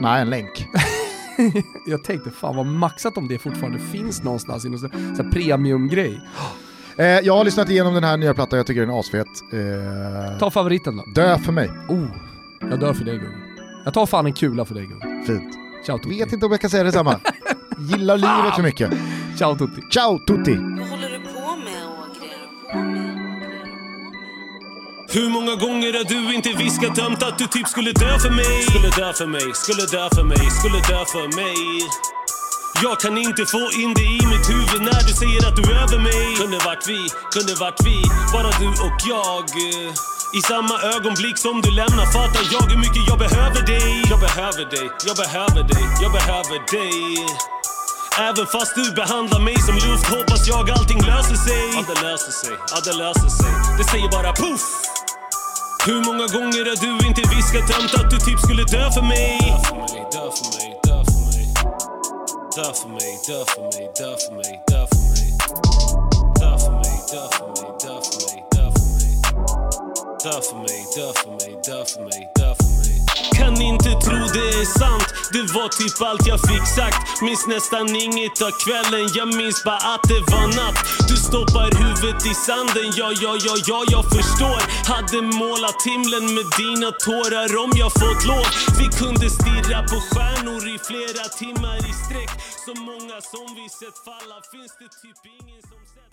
nej, en länk. Jag tänkte fan vad maxat om det fortfarande finns någonstans i någon sån premiumgrej. Eh, jag har lyssnat igenom den här nya plattan, jag tycker den är asfet. Eh, Ta favoriten då. Dö för mig. Oh, jag dör för dig Gugge. Jag tar fan en kula för dig Gugge. Fint. Ciao Tutti. Vet inte om jag kan säga detsamma. Gillar livet för mycket. Ciao Tutti. Ciao tutti! Vad håller du på med, Ågren? Hur många gånger har du inte viskat ömt att du typ skulle dö för mig? Skulle dö för mig, skulle dö för mig, skulle dö för mig jag kan inte få in det i mitt huvud när du säger att du är över mig. Kunde varit vi, kunde varit vi, bara du och jag. I samma ögonblick som du lämnar fattar jag hur mycket jag behöver dig. Jag behöver dig, jag behöver dig, jag behöver dig. Även fast du behandlar mig som luft hoppas jag allting löser sig. Ja det löser sig, ja det löser sig. Det säger bara poff! hur många gånger har du inte viskat ömt att du typ skulle dö för mig? Dö för mig, dö för mig, dö för mig Dö för mig, dö för mig, dö för mig Dö för mig, dö för mig, dö för mig, dö för mig Dö för mig, dö för mig, dö för mig, dö för mig kan inte tro det är sant. Det var typ allt jag fick sagt. Minns nästan inget av kvällen. Jag minns bara att det var natt. Du stoppar huvudet i sanden. Ja, ja, ja, ja, jag förstår. Hade målat himlen med dina tårar om jag fått lov. Vi kunde stirra på stjärnor i flera timmar i sträck. Så många som vi sett falla finns det typ ingen som sett